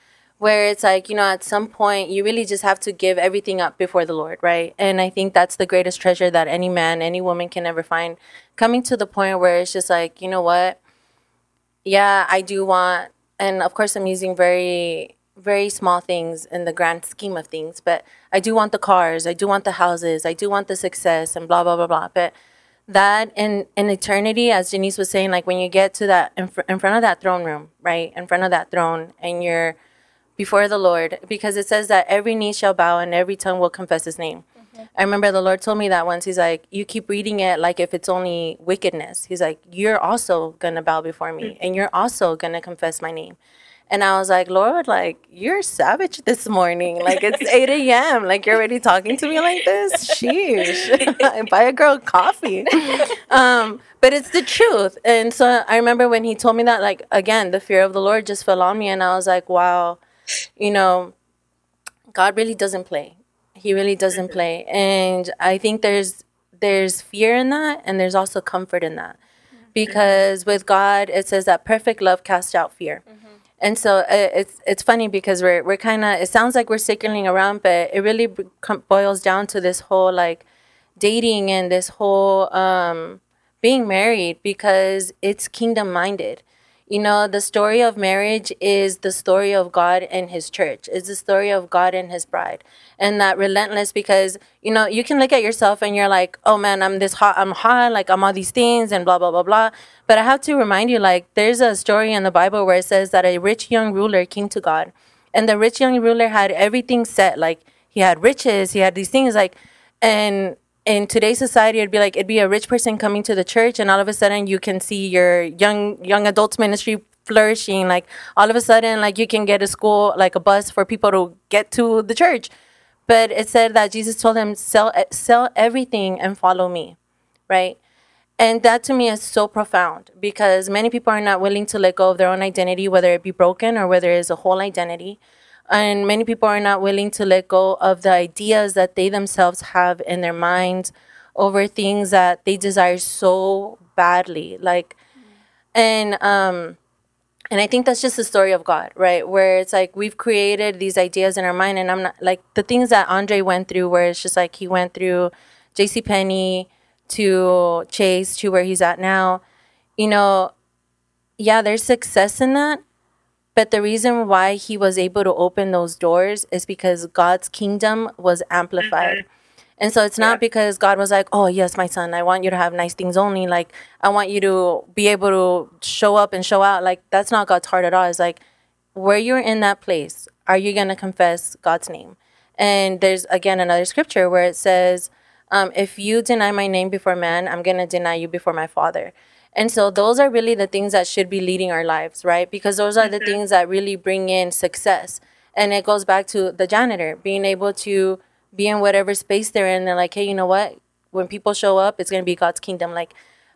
Where it's like, you know, at some point you really just have to give everything up before the Lord, right? And I think that's the greatest treasure that any man, any woman can ever find. Coming to the point where it's just like, you know what? Yeah, I do want and of course I'm using very very small things in the grand scheme of things, but I do want the cars, I do want the houses, I do want the success and blah blah blah blah. But that in in eternity, as Janice was saying, like when you get to that in, fr- in front of that throne room, right, in front of that throne, and you're before the Lord, because it says that every knee shall bow and every tongue will confess His name. I remember the Lord told me that once. He's like, you keep reading it like if it's only wickedness. He's like, you're also gonna bow before me, and you're also gonna confess my name. And I was like, Lord, like you're savage this morning. Like it's 8 a.m. Like you're already talking to me like this. Sheesh. Buy a girl coffee. Um, but it's the truth. And so I remember when he told me that, like again, the fear of the Lord just fell on me, and I was like, wow, you know, God really doesn't play. He really doesn't play. And I think there's there's fear in that and there's also comfort in that. Because with God it says that perfect love casts out fear. And so uh, it's it's funny because we're we're kind of it sounds like we're circling around, but it really boils down to this whole like dating and this whole um, being married because it's kingdom minded. You know, the story of marriage is the story of God and His church. It's the story of God and His bride, and that relentless because you know you can look at yourself and you're like, oh man, I'm this hot, I'm hot, like I'm all these things and blah blah blah blah. But I have to remind you, like, there's a story in the Bible where it says that a rich young ruler came to God, and the rich young ruler had everything set, like he had riches, he had these things, like, and in today's society it'd be like it'd be a rich person coming to the church and all of a sudden you can see your young young adults ministry flourishing. Like all of a sudden like you can get a school like a bus for people to get to the church. But it said that jesus told him sell sell everything and follow me right? And that to me is so profound because many people are not willing to let go of their own identity whether it be broken or whether it's a whole identity and many people are not willing to let go of the ideas that they themselves have in their minds over things that they desire so badly like and um and i think that's just the story of god right? Where it's like we've created these ideas in our mind and i'm not like the things that andre went through where it's just like he went through jc penney to chase to where he's at now you know yeah there's success in that but the reason why he was able to open those doors is because God's kingdom was amplified. And so it's not because God was like, oh, yes, my son, I want you to have nice things only. Like, I want you to be able to show up and show out. Like, that's not God's heart at all. It's like, where you're in that place, are you going to confess God's name? And there's, again, another scripture where it says, um, if you deny my name before man, I'm going to deny you before my father. And so those are really the things that should be leading our lives, right? Because those are the mm-hmm. things that really bring in success. And it goes back to the janitor being able to be in whatever space they're in. They're like, hey, you know what? When people show up, it's going to be God's kingdom. Like,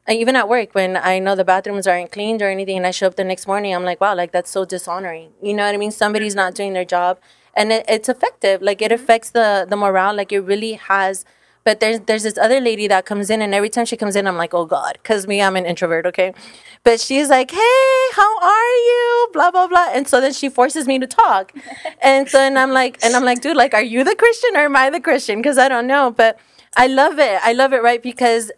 even at work, when I know the bathrooms aren't cleaned or anything, and I show up the next morning, I'm like, wow, like that's so dishonoring. You know what I mean? Somebody's not mm-hmm. doing their job, and it, it's effective. Like it mm-hmm. affects the the morale. Like it really has but there's there's this other lady that comes in, and every time she comes in, I'm like, oh God, because me, I'm an introvert, okay? But she's like, hey, how are you? Blah blah blah, and so then she forces me to talk, and so and I'm like, and I'm like, dude, like, are you the Christian or am I the Christian? Because I don't know, but I love it. I love it, right? Because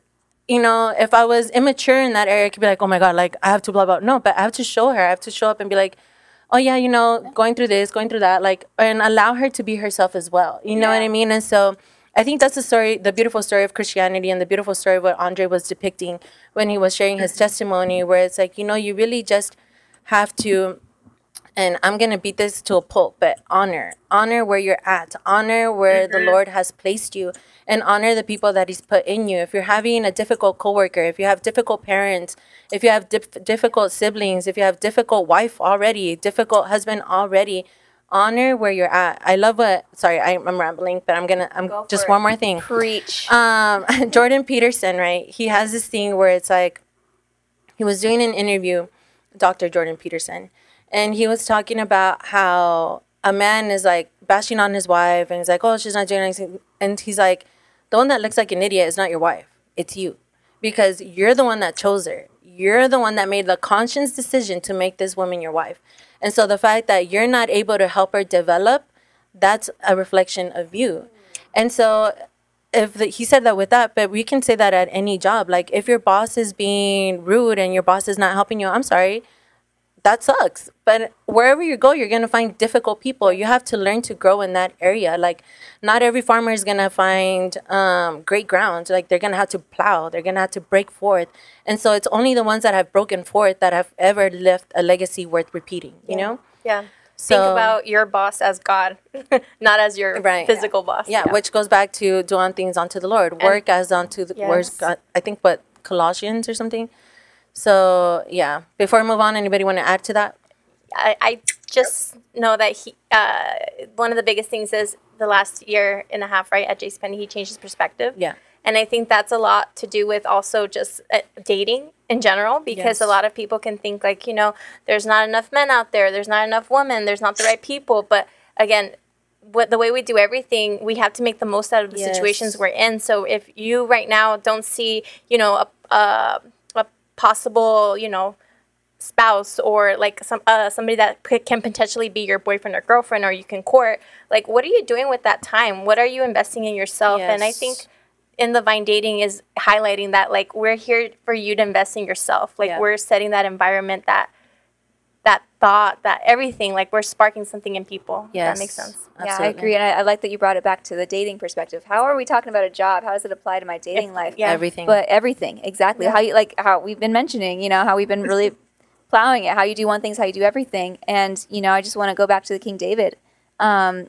you know, if I was immature in that area, I could be like, oh my God, like I have to blah blah. No, but I have to show her. I have to show up and be like, oh yeah, you know, going through this, going through that, like, and allow her to be herself as well. You know what I mean? And so I think that's the story, the beautiful story of Christianity and the beautiful story of what Andre was depicting when he was sharing his testimony, where it's like, you know, you really just have to, and I'm going to beat this to a pulp, but honor, honor where you're at, honor where the mm-hmm. Lord has placed you, and honor the people that He's put in you. If you're having a difficult coworker, if you have difficult parents, if you have dif- difficult siblings, if you have difficult wife already, difficult husband already, honor where you're at. I love what. Sorry, I, am rambling, but I'm gonna. I'm Go just one it. more thing. Preach. Um, Jordan Peterson, right? He has this thing where it's like, he was doing an interview, Dr. Jordan Peterson, and he was talking about how a man is like bashing on his wife, and he's like, oh, she's not doing anything, and he's like, the one that looks like an idiot is not your wife, it's you, because you're the one that chose her. You're the one that made the conscious decision to make this woman your wife. And so the fact that you're not able to help her develop, that's a reflection of you. And so if the, he said that with that, but we can say that at any job. Like if your boss is being rude and your boss is not helping you, I'm sorry, that sucks. But wherever you go, you're gonna find difficult people. You have to learn to grow in that area. Like not every farmer is gonna find um, great ground. Like they're gonna have to plow. They're gonna have to break forth. And so it's only the ones that have broken forth that have ever left a legacy worth repeating. You know. yeah. So Think about your boss as God, not as your Right. physical boss. yeah, which goes back to doing things unto the Lord. Work as unto the. Yes. God, I think what Colossians or something. So yeah. Before I move on, anybody want to add to that? I, I just know that he uh, one of the biggest things is the last year and a half, right, at JCPenney, he changed his perspective. Yeah. And I think that's a lot to do with also just uh, dating in general, because Yes. a lot of people can think like, you know, there's not enough men out there, there's not enough women, there's not the right people. But again, what the way we do everything, we have to make the most out of the Yes. situations we're in. So if you right now don't see, you know, a, a, a possible, you know, spouse or like some uh, somebody that p- can potentially be your boyfriend or girlfriend or you can court like what are you doing with that time? What are you investing in yourself? And i think in the vine dating is highlighting that like we're here for you to invest in yourself. Like Yeah. we're setting that environment that that thought that everything like we're sparking something in people if Yes. that makes sense Yeah, I agree, and I, I like that you brought it back to the dating perspective. How are we talking about a job? How does it apply to my dating life? yeah. Everything. But everything, exactly. How you like how we've been mentioning, you know, how we've been really plowing it. How you do one thing is how you do everything. And you know, I just want to go back to the King David. Um,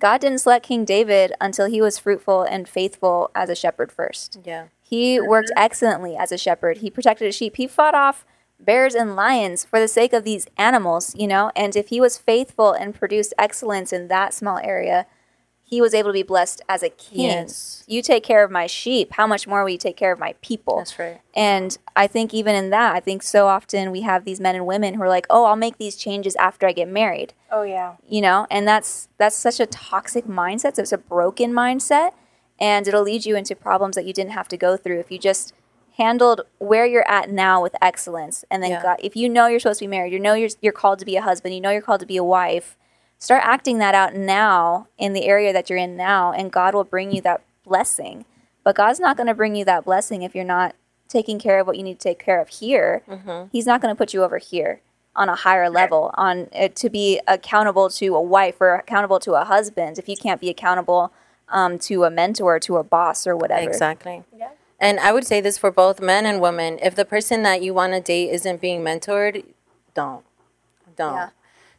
God didn't select King David until he was fruitful and faithful as a shepherd first. yeah. He worked excellently as a shepherd. He protected his sheep. He fought off bears and lions for the sake of these animals, you know. And if he was faithful and produced excellence in that small area, he was able to be blessed as a king. Yes. You take care of my sheep. How much more will you take care of my people? That's right. And I think even in that, I think so often we have these men and women who are like, "Oh, I'll make these changes after I get married." oh yeah you know and that's that's such a toxic mindset so it's a broken mindset and it'll lead you into problems that you didn't have to go through if you just handled where you're at now with excellence and then Yeah. got if you know you're supposed to be married you know you're, you're called to be a husband you know you're called to be a wife start acting that out now in the area that you're in now and god will bring you that blessing but god's not going to bring you that blessing if you're not taking care of what you need to take care of here he's not going to put you over here on a higher level on uh, to be accountable to a wife or accountable to a husband if you can't be accountable um, to a mentor to a boss or whatever Exactly. Yeah. And I would say this for both men and women. If the person that you want to date isn't being mentored, don't. Don't. Yeah.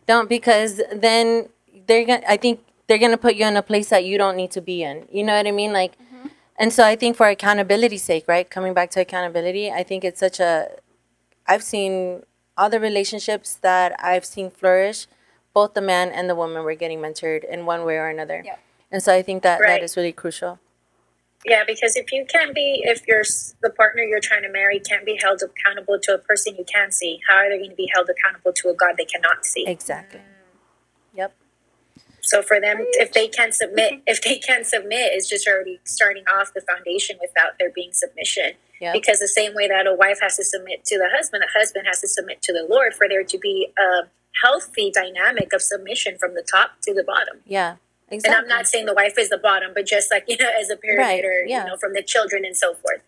Don't because then they're going to I think they're going to put you in a place that you don't need to be in. You know what I mean? Like mm-hmm. and so I think for accountability's sake, right? Coming back to accountability, I think it's such a I've seen other relationships that I've seen flourish, both the man and the woman were getting mentored in one way or another. Yep. And so I think that Right. that is really crucial. Yeah, because if you can't be, if you're the partner you're trying to marry can't be held accountable to a person you can see, how are they going to be held accountable to a God they cannot see? Exactly. Mm. Yep. So for them, if they can't submit, if they can't submit, it's just already starting off the foundation without there being submission. Yeah. Because the same way that a wife has to submit to the husband, the husband has to submit to the Lord for there to be a healthy dynamic of submission from the top to the bottom. Yeah. And I'm not saying the wife is the bottom, but just like you know, as a pyramid Right, or yeah. you know, from the children and so forth.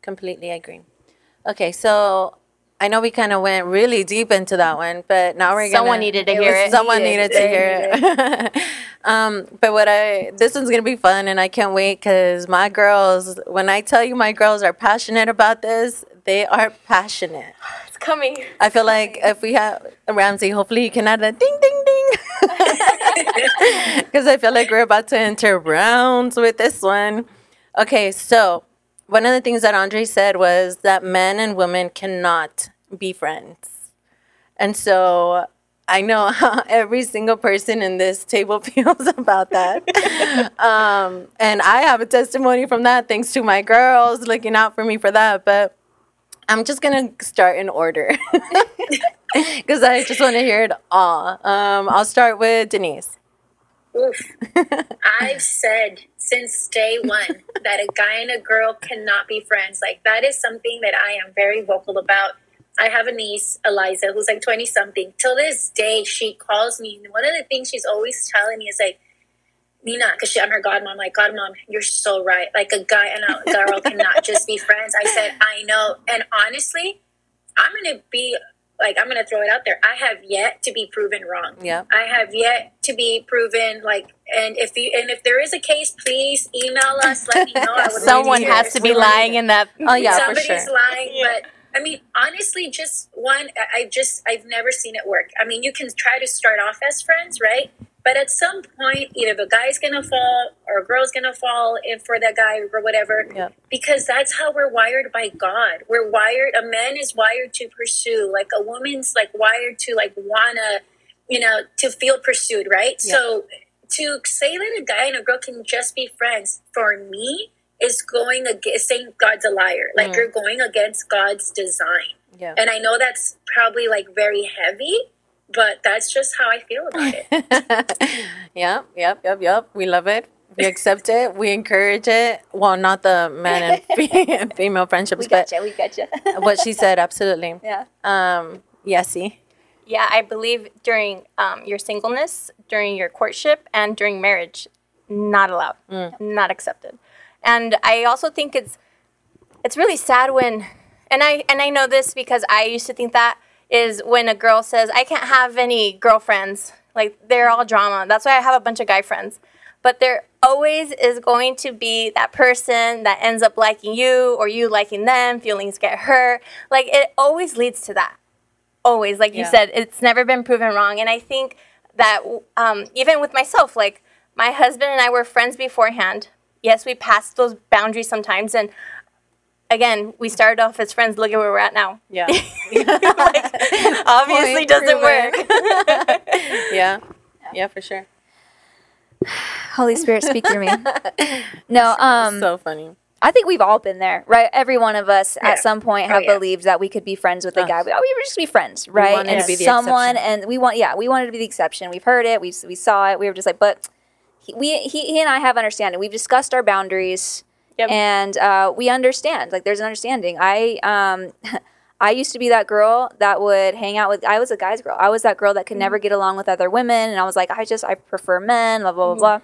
completely agree. Okay, so I know we kind of went really deep into that one, but now we're gonna. Someone needed to hear it. Someone Needed. needed to hear it. um, but what I this one's gonna be fun, and I can't wait because my girls. When I tell you my girls are passionate about this, they are passionate. it's coming I feel like if we have Ramsey, hopefully you can add a ding ding ding. Because I feel like we're about to enter rounds with this one. Okay, so one of the things that Andre said was that men and women cannot be friends. And so I know how every single person in this table feels about that. um, and I have a testimony from that, thanks to my girls looking out for me for that. But I'm just gonna start in order because I just want to hear it all. Um, I'll start with Denise. Oof. I've said since day one that a guy and a girl cannot be friends. Like that is something that I am very vocal about. I have a niece, Eliza, who's like 20 something. Till this day, she calls me. And one of the things she's always telling me is like, Nina, because I'm her godmom, like, godmom, you're so right. Like, a guy and a girl cannot just be friends. I said, I know. And honestly, I'm going to be like, I'm going to throw it out there. I have yet to be proven wrong. Yeah. I have yet to be proven like, and if you and if there is a case, please email us. Let me know. I someone has it. to be lying in that Oh yeah, for Somebody's sure. lying, but I mean, honestly, just one. I- I just I've never seen it work. I mean, you can try to start off as friends, right? But at some point, either the guy's gonna fall or a girl's gonna fall in for that guy or whatever. Yeah. Because that's how we're wired by God. We're wired. A man is wired to pursue. Like a woman's like wired to like wanna, you know, to feel pursued, right? Yeah. So to say that a guy and a girl can just be friends for me is going against saying God's a liar. Like Mm. you're going against God's design. Yeah. And I know that's probably like very heavy, but that's just how I feel about it. yep, yep, yep, yep. We love it. We accept it. We encourage it. Well, not the men and female friendships, We but gotcha. We gotcha. what she said, absolutely. yeah. Um, Yesy. Yeah, I believe during um, your singleness, during your courtship, and during marriage, not allowed, not accepted. And I also think it's it's really sad when, and I and I know this because I used to think that is when a girl says I can't have any girlfriends, like they're all drama. That's why I have a bunch of guy friends. But there always is going to be that person that ends up liking you or you liking them, feelings get hurt. Like it always leads to that. Always. Like you said it's never been proven wrong. And i think that um, even with myself like my husband and i were friends beforehand. Yes we passed those boundaries sometimes. And again we started off as friends look at where we're at now Yeah. obviously Point doesn't work yeah. Yeah, for sure. Holy Spirit, speak through me. No, um, so funny. I think we've all been there, right? Every one of us Yeah. at some point Oh, have yeah. believed that we could be friends with a guy. We, oh, we were just be friends, right? wanted and to be the someone, exception. and we want, yeah, we wanted to be the exception. We've heard it, we we saw it. We were just like, but he, we he, he and I have understanding. We've discussed our boundaries, Yep. and uh, we understand. Like, there's an understanding. I um. I used to be that girl that would hang out with. I was a guy's girl. I was that girl that could never get along with other women, and I was like, I just I prefer men. Blah blah blah blah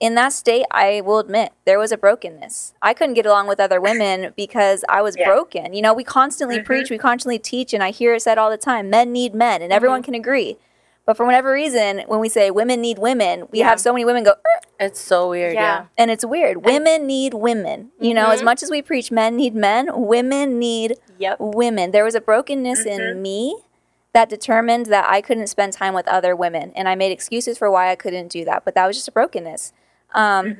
in that state, I will admit there was a brokenness. I couldn't get along with other women because I was Yeah. broken. You know, we constantly Mhm. preach, we constantly teach, and I hear it said all the time men need men, and everyone can agree. But for whatever reason, when we say women need women, we Yeah. have so many women go, "Er," It's so weird. Yeah. Yeah. and it's weird. Women need women. You know, as Mhm. much as we preach men need men, women need yep women. There was a brokenness in me that determined that I couldn't spend time with other women, and I made excuses for why I couldn't do that. But that was just a brokenness. Um,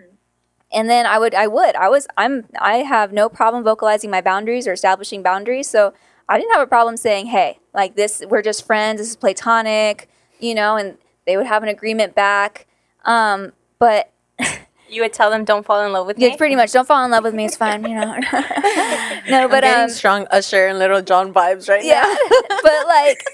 And then I would, I would, I was, I'm, I have no problem vocalizing my boundaries or establishing boundaries. So I didn't have a problem saying, hey, like this, we're just friends. This is platonic, you know. And they would have an agreement back. Um, but you would tell them don't fall in love with yeah, me pretty much, don't fall in love with me. It's fine, you know. no, but I'm getting um, strong Usher and Lil Jon vibes right yeah, but like.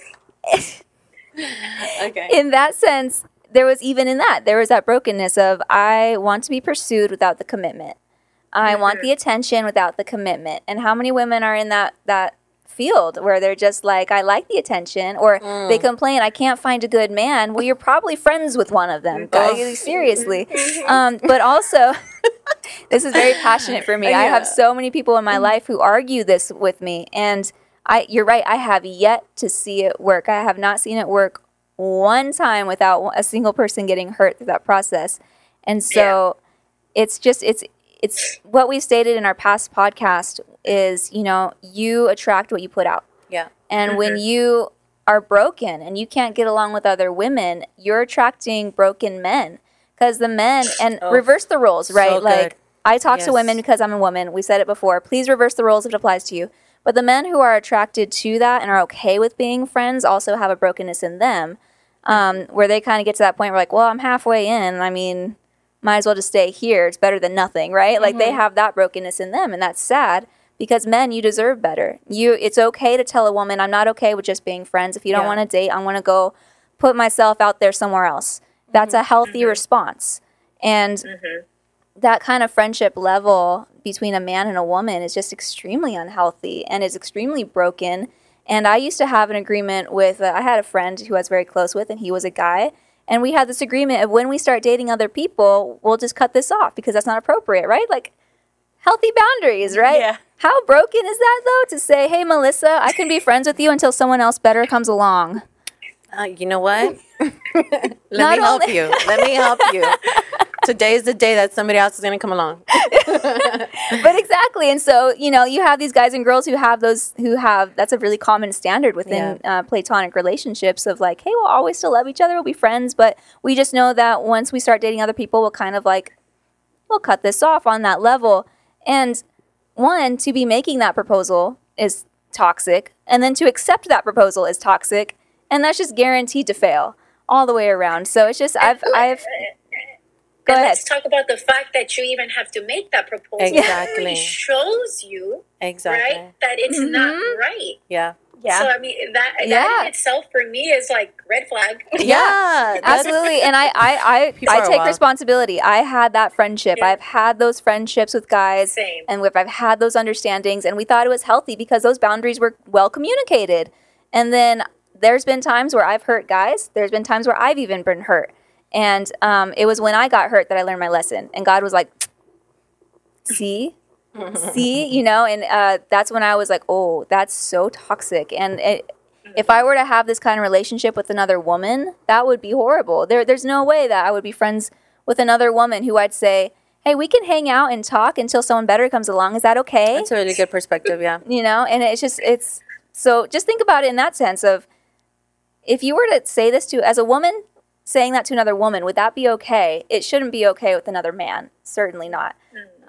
Okay. in that sense, there was even in that, there was that brokenness of I want to be pursued without the commitment. I want the attention without the commitment. And how many women are in that that field where they're just like, I like the attention, or mm. they complain, I can't find a good man. Well, you're probably friends with one of them. Mm-hmm. guys, oh. Seriously. Um, but also, this is very passionate for me. I have so many people in my mm-hmm. life who argue this with me, and I, you're right. I have yet to see it work. I have not seen it work one time without a single person getting hurt through that process, and so it's just it's it's what we stated in our past podcast is you know you attract what you put out. yeah. And when you are broken and you can't get along with other women, you're attracting broken men. Because the men, and Oh, reverse the roles, right? so like. I talk to women because I'm a woman. We said it before. Please reverse the roles if it applies to you. But the men who are attracted to that and are okay with being friends also have a brokenness in them um, where they kind of get to that point where, like, well, I'm halfway in. I mean, might as well just stay here. It's better than nothing, right? Like they mm-hmm. have that brokenness in them, and that's sad because men, you deserve better. You, it's okay to tell a woman, I'm not okay with just being friends. If you don't Yeah. want to date, I want to go put myself out there somewhere else. That's mm-hmm. a healthy mm-hmm. response, and that kind of friendship level between a man and a woman is just extremely unhealthy and is extremely broken. And I used to have an agreement with, uh, I had a friend who I was very close with, and he was a guy. And we had this agreement of when we start dating other people, we'll just cut this off because that's not appropriate, right? Like healthy boundaries, right? Yeah. How broken is that though to say, hey, Melissa, I can be friends with you until someone else better comes along? Uh, you know what? Let Not me help you. Let me help you. Today is the day that somebody else is going to come along. but exactly and so you know you have these guys and girls who have those who have that's a really common standard within uh, platonic relationships of like hey we'll always still love each other we'll be friends but we just know that once we start dating other people we'll kind of like we'll cut this off on that level and one to be making that proposal is toxic and then to accept that proposal is toxic and that's just guaranteed to fail all the way around so it's just i've i've go and ahead let's talk about the fact that you even have to make that proposal. That Exactly. really shows you, Exactly. right, that it's not Mhm. right. Yeah. Yeah. So I mean that that Yeah. in itself for me is like red flag. Yeah, Absolutely. And I, I, I, I take responsibility. I had that friendship. Yeah. I've had those friendships with guys. Same. And with, I've had those understandings. And we thought it was healthy because those boundaries were well communicated. And then there's been times where I've hurt guys. There's been times where I've even been hurt. And um, it was when I got hurt that I learned my lesson. And God was like, see? see? You know? And uh, that's when I was like, oh, that's so toxic. And it, if I were to have this kind of relationship with another woman, that would be horrible. There, there's no way that I would be friends with another woman who I'd say, hey, we can hang out and talk until someone better comes along. Is that okay? that's a really good perspective. Yeah. you know and it's just it's so just think about it in that sense of if you were to say this to as a woman saying that to another woman would that be okay? It shouldn't be okay with another man. Certainly not.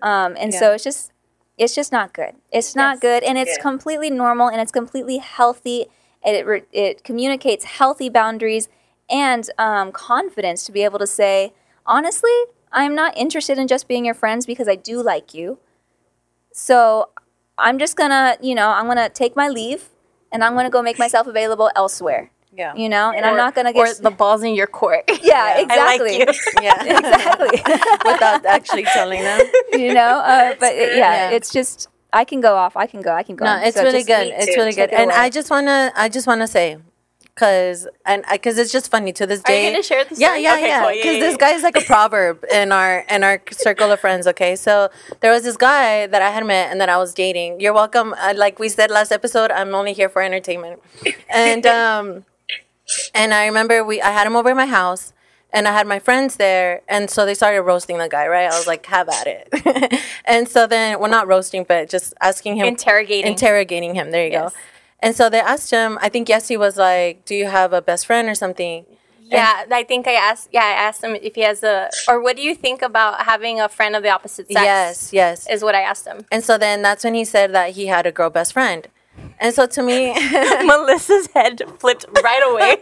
Um, and so it's just it's just not good. It's not Yes. good and it's Yeah. completely normal and it's completely healthy and it, it communicates healthy boundaries and um, confidence to be able to say honestly i'm not interested in just being your friends because i do like you. So I'm just gonna, you know, I'm gonna take my leave and I'm gonna go make myself available elsewhere. Yeah. You know, and I'm not gonna or get the balls in your court. yeah, Yeah. exactly, I like you. Yeah. exactly. Without actually telling them. you know, uh, but it- yeah, Yeah. it's just I can go off. I can go. I can go. No, it's So really good. It's really good. And away. I just wanna, I just wanna say, cause and because it's just funny to this day. Are you gonna share the Yeah, story? yeah, Okay, yeah. cool. Because Yeah, yeah, this yeah. is like a proverb in our in our circle of friends. Okay, so there was this guy that I had met and that I was dating. You're welcome. Uh, like we said last episode, I'm only here for entertainment. And um, and I remember we I had him over at my house. And I had my friends there, and so they started roasting the guy, right? I was like, "Have at it." and so then, well, not roasting, but just asking him, Interrogating. interrogating him. There you Yes. go. And so they asked him. I think yes, he was like, "Do you have a best friend or something?" Yeah, I think I asked. Yeah, I asked him if he has a. Or what do you think about having a friend of the opposite sex? Yes, yes. is what I asked him. And so then that's when he said that he had a girl best friend. And so to me, Melissa's head flipped right away.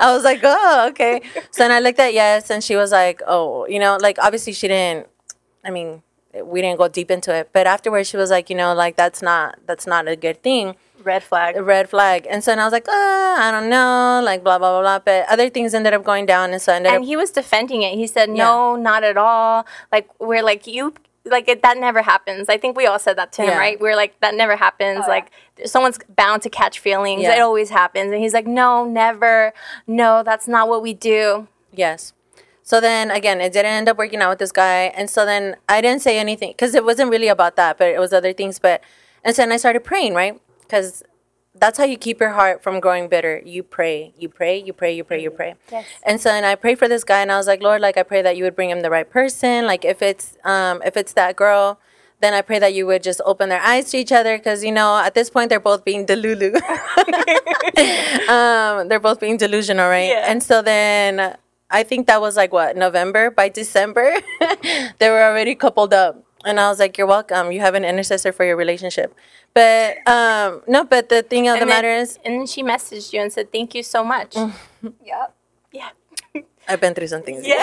I was like, oh, okay. So then I looked at yes, and she was like, oh, you know, like obviously she didn't. I mean, we didn't go deep into it, but afterwards she was like, you know, like that's not that's not a good thing. Red flag. a red flag. And so then I was like, uh, I don't know, like blah blah blah blah. But other things ended up going down, and so I ended And up. he was defending it. He said, "No, not at all." Like we're like you. Like it, that never happens. I think we all said that to him, Yeah. right? We're like that never happens. like someone's bound to catch feelings. Yeah. It always happens. And he's like, "No, never. No, that's not what we do." Yes. So then again, it didn't end up working out with this guy, and so then I didn't say anything because it wasn't really about that, but it was other things. But and so then I started praying, right? Because that's how you keep your heart from growing bitter. You pray, you pray, you pray, you pray, you pray. Yes. And so then I prayed for this guy, and I was like, Lord, like I pray that you would bring him the right person. Like if it's um if it's that girl, then I pray that you would just open their eyes to each other because you know at this point they're both being delulu. um, they're both being delusional, right? Yeah. And so then I think that was like what November. By December, they were already coupled up. And I was like, "You're welcome. You have an intercessor for your relationship." But um, no, but the thing of the then- matter is, and then she messaged you and said, "Thank you so much." Yep. Yeah. I've been through some things. Yeah.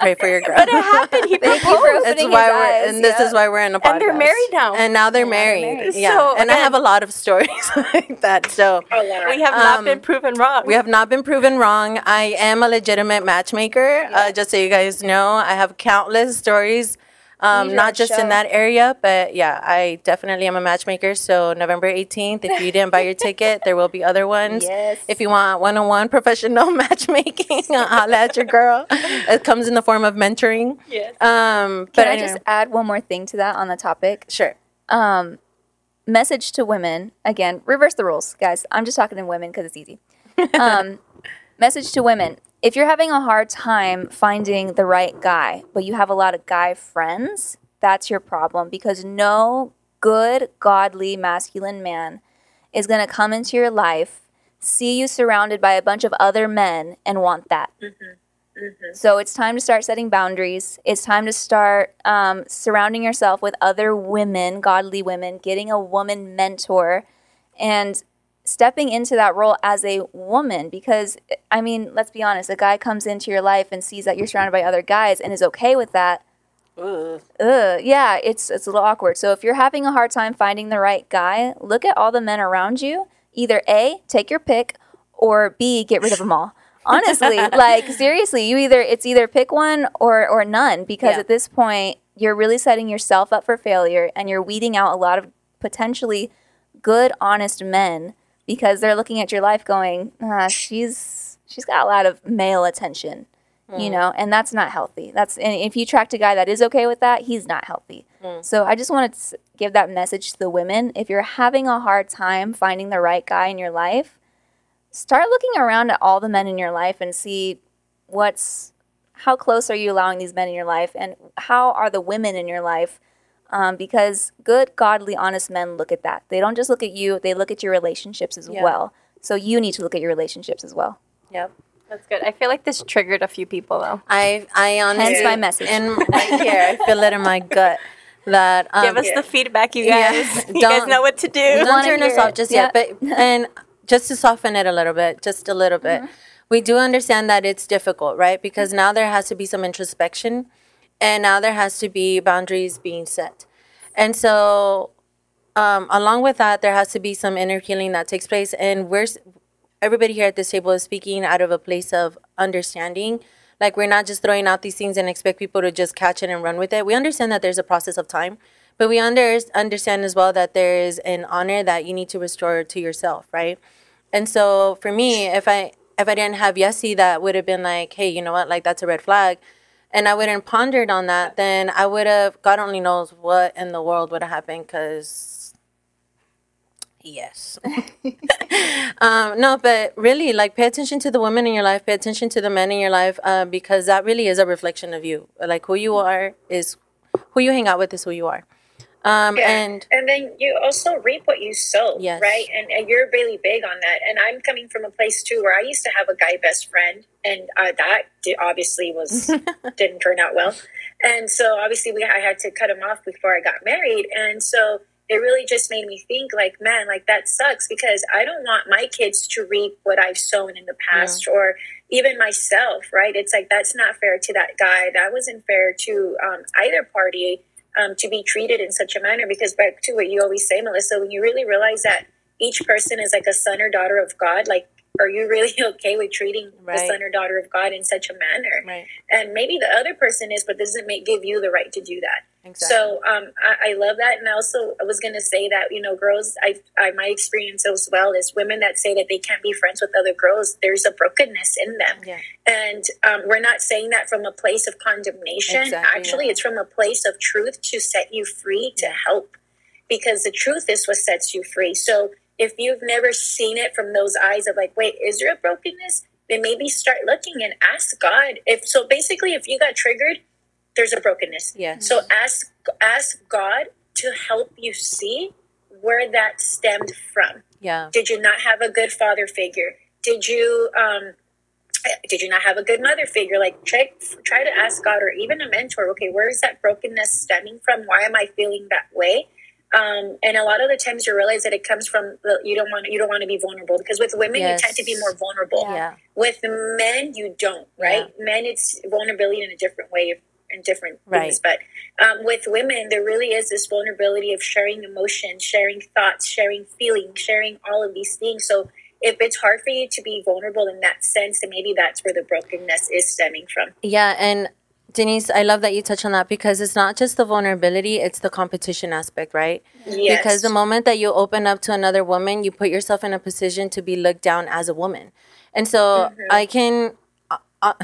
Pray for your girl. But it happened. He Thank you for proposed. That's opening why his we're, eyes, and this yeah. is why we're in a podcast. And they're married now. And now they're they're married. married. Yeah, So, and I have a lot of stories like that. So A lot. We have not Um, been proven wrong. we have not been proven wrong. I am a legitimate matchmaker. Uh, just so you guys know, I have countless stories. Um, not just show. in that area, but yeah, I definitely am a matchmaker. So November 18th, if you didn't buy your ticket, there will be other ones. Yes. If you want one-on-one professional matchmaking, holla at your girl. It comes in the form of mentoring. Yes. Um, but Can I anyway, just add one more thing to that on the topic? sure. Um, message to women again. Reverse the rules, guys. I'm just talking to women because it's easy. Um, message to women: If you're having a hard time finding the right guy, but you have a lot of guy friends, that's your problem because no good, godly, masculine man is going to come into your life, see you surrounded by a bunch of other men, and want that. So it's time to start setting boundaries. It's time to start um, surrounding yourself with other women, godly women, getting a woman mentor, and stepping into that role as a woman. Because, I mean, let's be honest, a guy comes into your life and sees that you're surrounded by other guys and is okay with that. Ugh, Ugh. yeah, it's it's a little awkward. So if you're having a hard time finding the right guy, look at all the men around you. either A, take your pick, or B, get rid of them all. Honestly, like seriously, you either it's either pick one or or none because Yeah. at this point you're really setting yourself up for failure and you're weeding out a lot of potentially good, honest men because they're looking at your life going, ah, she's she's got a lot of male attention, you know, and that's not healthy. That's and if you attract a guy that is okay with that, he's not healthy. So I just wanted to give that message to the women. If you're having a hard time finding the right guy in your life, start looking around at all the men in your life and see what's how close are you allowing these men in your life and how are the women in your life um, because good godly honest men look at that they don't just look at you they look at your relationships as Yeah. well so you need to look at your relationships as well Yep. That's good. I feel like this triggered a few people though. I I honestly Hence my message. in right here. I feel it in my gut that um, Give us yeah. the feedback, you Yeah. guys. you Don't- guys know what to do. don't turn us off it. just Yeah. yet. But and just to soften it a little bit, just a little bit, we do understand that it's difficult, right? Because now there has to be some introspection, and now there has to be boundaries being set, and so um, along with that, there has to be some inner healing that takes place, and we're everybody here at this table is speaking out of a place of understanding. Like we're not just throwing out these things and expect people to just catch it and run with it. We understand that there's a process of time, but we under, understand as well that there is an honor that you need to restore to yourself, right? And so for me, if I if I didn't have Yessie, that would have been like, hey, you know what, like that's a red flag, and I wouldn't pondered on that, then I would have God only knows what in the world would have happened, because yes, um, no, but really, like pay attention to the women in your life, pay attention to the men in your life, uh, because that really is a reflection of you. Like who you are is who you hang out with is who you are. Um, Yeah. and and then you also reap what you sow Yes. right? And, and you're really big on that. And i'm coming from a place too where i used to have a guy best friend and uh, that obviously was didn't turn out well. And so obviously we i had to cut him off before i got married. And so it really just made me think like man like that sucks because i don't want my kids to reap what i've sown in the past or even myself right? It's like that's not fair to that guy. That wasn't fair to um, either party um, to be treated in such a manner because back to what you always say melissa when you really realize that each person is like a son or daughter of god like are you really okay with treating the son or daughter of god in such a manner right, and maybe the other person is but doesn't make give you the right to do that exactly. so um, I, I love that, and I also I was gonna say that you know, girls, I, I my experience as well is women that say that they can't be friends with other girls. There's a brokenness in them, Yeah. and um, we're not saying that from a place of condemnation. Exactly, Actually, yeah. it's from a place of truth to set you free to help, because the truth is what sets you free. So if you've never seen it from those eyes of like, wait, is there a brokenness? Then maybe start looking and ask God. If so, basically, if you got triggered, there's a brokenness. Yeah. So ask ask God to help you see where that stemmed from. yeah, Did you not have a good father figure? Did you um did you not have a good mother figure? Like try try to ask God or even a mentor, okay, where is that brokenness stemming from? Why am I feeling that way? Um, and a lot of the times you realize that it comes from the, you don't want you don't want to be vulnerable because with women Yes. you tend to be more vulnerable. yeah, With men, you don't, right? Men, it's vulnerability in a different way, in different things. But um, with women, there really is this vulnerability of sharing emotions, sharing thoughts, sharing feelings, sharing all of these things. So if it's hard for you to be vulnerable in that sense, then maybe that's where the brokenness is stemming from. yeah. And Denise, I love that you touch on that because it's not just the vulnerability; it's the competition aspect, right? Yes. Because the moment that you open up to another woman, you put yourself in a position to be looked down as a woman. And so I can, uh, uh,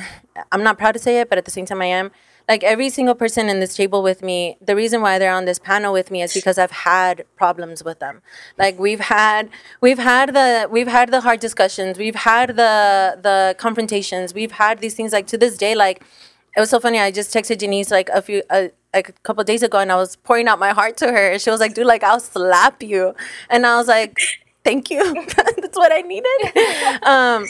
I'm not proud to say it, but at the same time, I am. Like every single person in this table with me, the reason why they're on this panel with me is because I've had problems with them. Like we've had, we've had the, we've had the hard discussions, we've had the the confrontations, we've had these things. Like to this day, like it was so funny. I just texted Denise like a few, uh, like a couple of days ago, and I was pouring out my heart to her. And she was like, "Dude, like I'll slap you," and I was like, "Thank you. That's what I needed." um,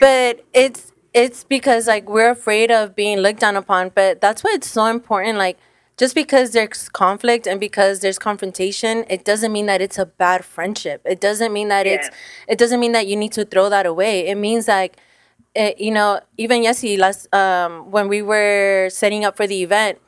but it's it's because like we're afraid of being looked down upon. But that's why it's so important. Like just because there's conflict and because there's confrontation, it doesn't mean that it's a bad friendship. It doesn't mean that it's it doesn't mean that you need to throw that away. It means like it, you know, even Yessie last um, when we were setting up for the event,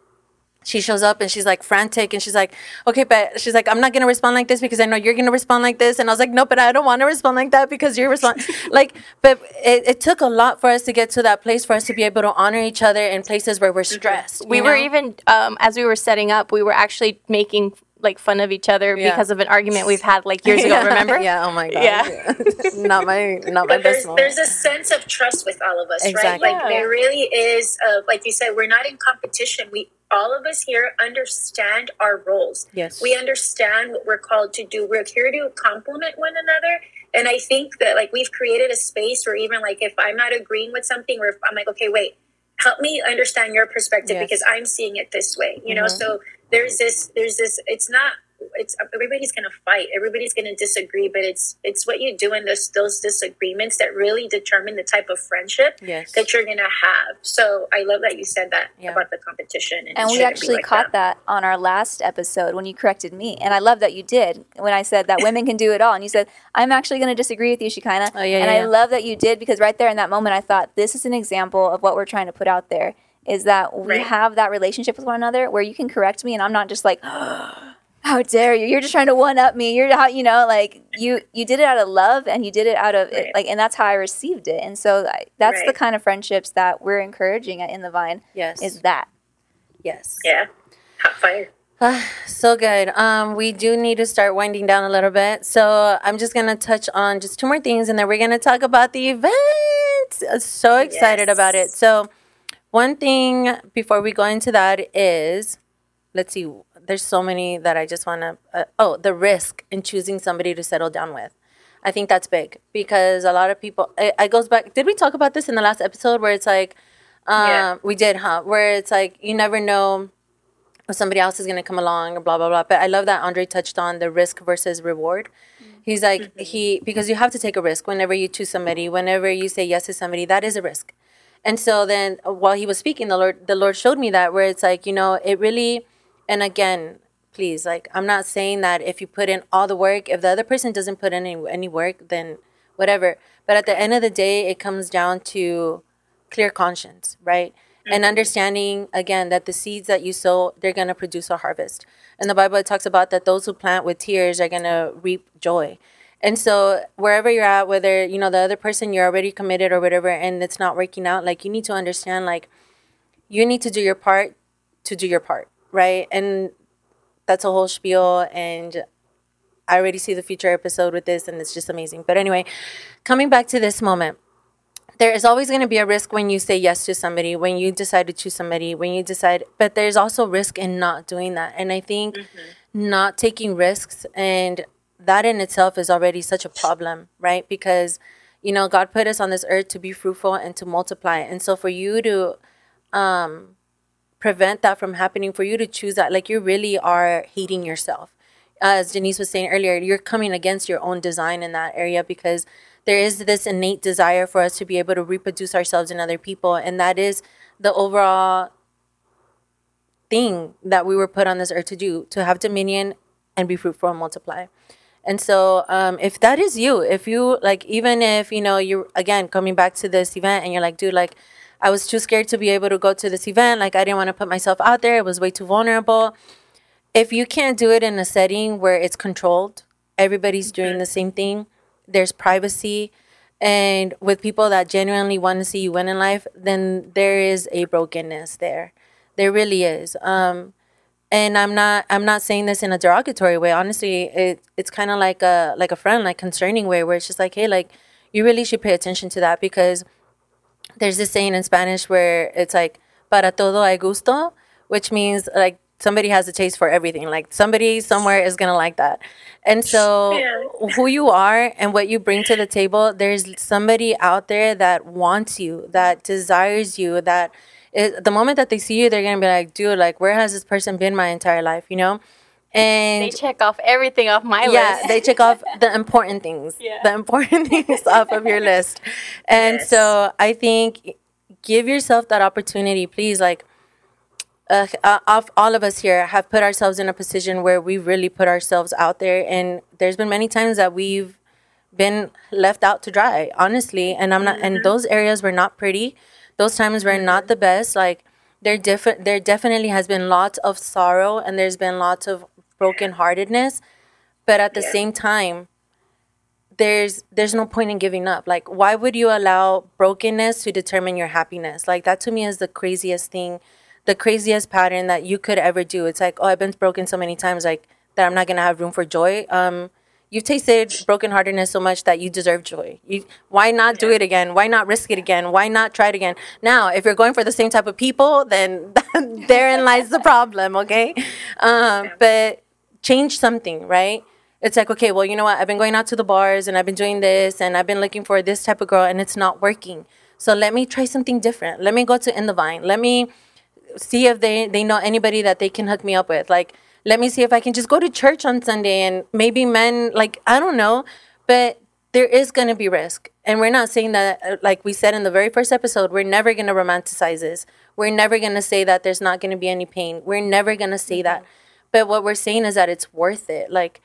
she shows up and she's like frantic and she's like, okay, but she's like, I'm not gonna respond like this because I know you're gonna respond like this. And I was like, no, but I don't want to respond like that because you're respond like. But it, it took a lot for us to get to that place for us to be able to honor each other in places where we're stressed. We you were even um, as we were setting up, we were actually making like fun of each other Yeah. because of an argument we've had like years ago. Remember? yeah. Oh my god. Yeah. not my not my But there's, best moment. there's a sense of trust with all of us, right? Exactly. Like there really is, uh, like you said, we're not in competition. We all of us here understand our roles. Yes. we understand what we're called to do. We're here to complement one another. And I think that like we've created a space where even like if I'm not agreeing with something, or if I'm like, okay, wait, help me understand your perspective Yes. because I'm seeing it this way. You know, Mhm. so there's this, there's this. It's not. It's everybody's gonna fight. Everybody's gonna disagree, but it's it's what you do in those those disagreements that really determine the type of friendship yes. that you're gonna have. So I love that you said that Yeah. about the competition, and, And we actually like caught that. on our last episode when you corrected me. And I love that you did when I said that women can do it all. And you said, I'm actually going to disagree with you, Shekinah. Oh, yeah, and yeah, I love that you did because right there in that moment, I thought, this is an example of what we're trying to put out there is that we Right. have that relationship with one another where you can correct me and I'm not just like, how dare you? You're just trying to one up me. You're how you know, like you you did it out of love and you did it out of Right. like, and that's how I received it. And so I, that's the kind of friendships that we're encouraging at in the vine yes. is that. yes. yeah, hot fire. so good. Um, we do need to start winding down a little bit. So I'm just gonna touch on just two more things, and then we're gonna talk about the event. Uh, So excited Yes. about it. So one thing before we go into that is, let's see. There's so many that I just wanna. Uh, oh, the risk in choosing somebody to settle down with. I think that's big because a lot of people. It, it goes back. Did we talk about this in the last episode where it's like, um, Yeah. we did, huh? Where it's like you never know if somebody else is going to come along or blah blah blah but i love that andre touched on the risk versus reward he's like he because you have to take a risk whenever you choose somebody whenever you say yes to somebody that is a risk and so then uh, while he was speaking the lord the lord showed me that where it's like you know it really and again please like i'm not saying that if you put in all the work if the other person doesn't put in any, any work then whatever but at the end of the day it comes down to clear conscience, right? And understanding again that the seeds that you sow, they're gonna produce a harvest. And the Bible it talks about that those who plant with tears are gonna reap joy. And so wherever you're at, whether you know the other person you're already committed or whatever, and it's not working out, like you need to understand, like you need to do your part to do your part, right? And that's a whole spiel and I already see the future episode with this and it's just amazing. But anyway, coming back to this moment, there is always going to be a risk when you say yes to somebody, when you decide to choose somebody, when you decide, but there's also risk in not doing that. And I think mm-hmm. not taking risks and that in itself is already such a problem, right? Because, you know, God put us on this earth to be fruitful and to multiply. And so for you to um, prevent that from happening, for you to choose that, like you really are hating yourself. As Denise was saying earlier, you're coming against your own design in that area because there is this innate desire for us to be able to reproduce ourselves in other people. And that is the overall thing that we were put on this earth to do to have dominion and be fruitful and multiply. And so, um, if that is you, if you like, even if you know you're again coming back to this event and you're like, dude, like, I was too scared to be able to go to this event. Like, I didn't want to put myself out there. It was way too vulnerable. If you can't do it in a setting where it's controlled, everybody's doing the same thing. There's privacy, and with people that genuinely want to see you win in life, then there is a brokenness there. There really is. Um, and I'm not I'm not saying this in a derogatory way. Honestly, it it's kind of like a like a friend, like concerning way, where it's just like, hey, like you really should pay attention to that because there's this saying in Spanish where it's like para todo hay gusto, which means like somebody has a taste for everything. Like somebody somewhere is gonna like that. And so Yeah. who you are and what you bring to the table, there's somebody out there that wants you, that desires you, that it, the moment that they see you, they're gonna be like, dude, like where has this person been my entire life, you know? And They check off everything off my yeah, list. Yeah, they check off the important things. Yeah. The important things off of your list. And Yes. so I think give yourself that opportunity, please. Like, uh, uh, all of us here have put ourselves in a position where we really put ourselves out there, and there's been many times that we've been left out to dry, honestly. And I'm not, and those areas were not pretty. Those times were not the best. Like, there different there definitely has been lots of sorrow and there's been lots of brokenheartedness but at the Yeah. same time there's there's no point in giving up like why would you allow brokenness to determine your happiness like that to me is the craziest thing the craziest pattern that you could ever do it's like oh i've been broken so many times like that i'm not gonna have room for joy um you've tasted brokenheartedness so much that you deserve joy. You, why not do it again? Why not risk it again? Why not try it again? Now if you're going for the same type of people then therein lies the problem okay? Um, but change something right? It's like okay well you know what? I've been going out to the bars and i've been doing this and i've been looking for this type of girl and it's not working. So let me try something different. Let me go to in the vine. Let me see if they they know anybody that they can hook me up with. Like let me see if i can just go to church on sunday and maybe men like i don't know but there is going to be risk. And we're not saying that uh, like we said in the very first episode we're never going to romanticize this. We're never going to say that there's not going to be any pain. We're never going to say that. But what we're saying is that it's worth it. Like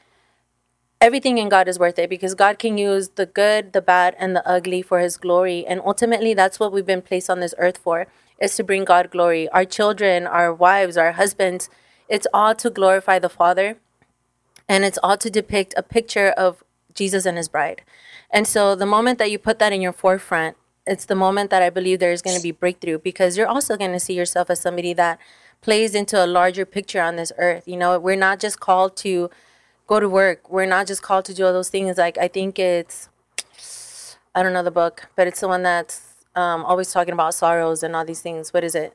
everything in God is worth it because God can use the good, the bad, and the ugly for His glory. And ultimately, that's what we've been placed on this earth for, is to bring God glory. Our children, our wives, our husbands, it's all to glorify the Father. And it's all to depict a picture of Jesus and His bride. And so the moment that you put that in your forefront, it's the moment that I believe there is going to be breakthrough because you're also going to see yourself as somebody that plays into a larger picture on this earth. You know, we're not just called to go to work. We're not just called to do all those things. Like I think it's, I don't know the book, but it's the one that's um, always talking about sorrows and all these things. What is it?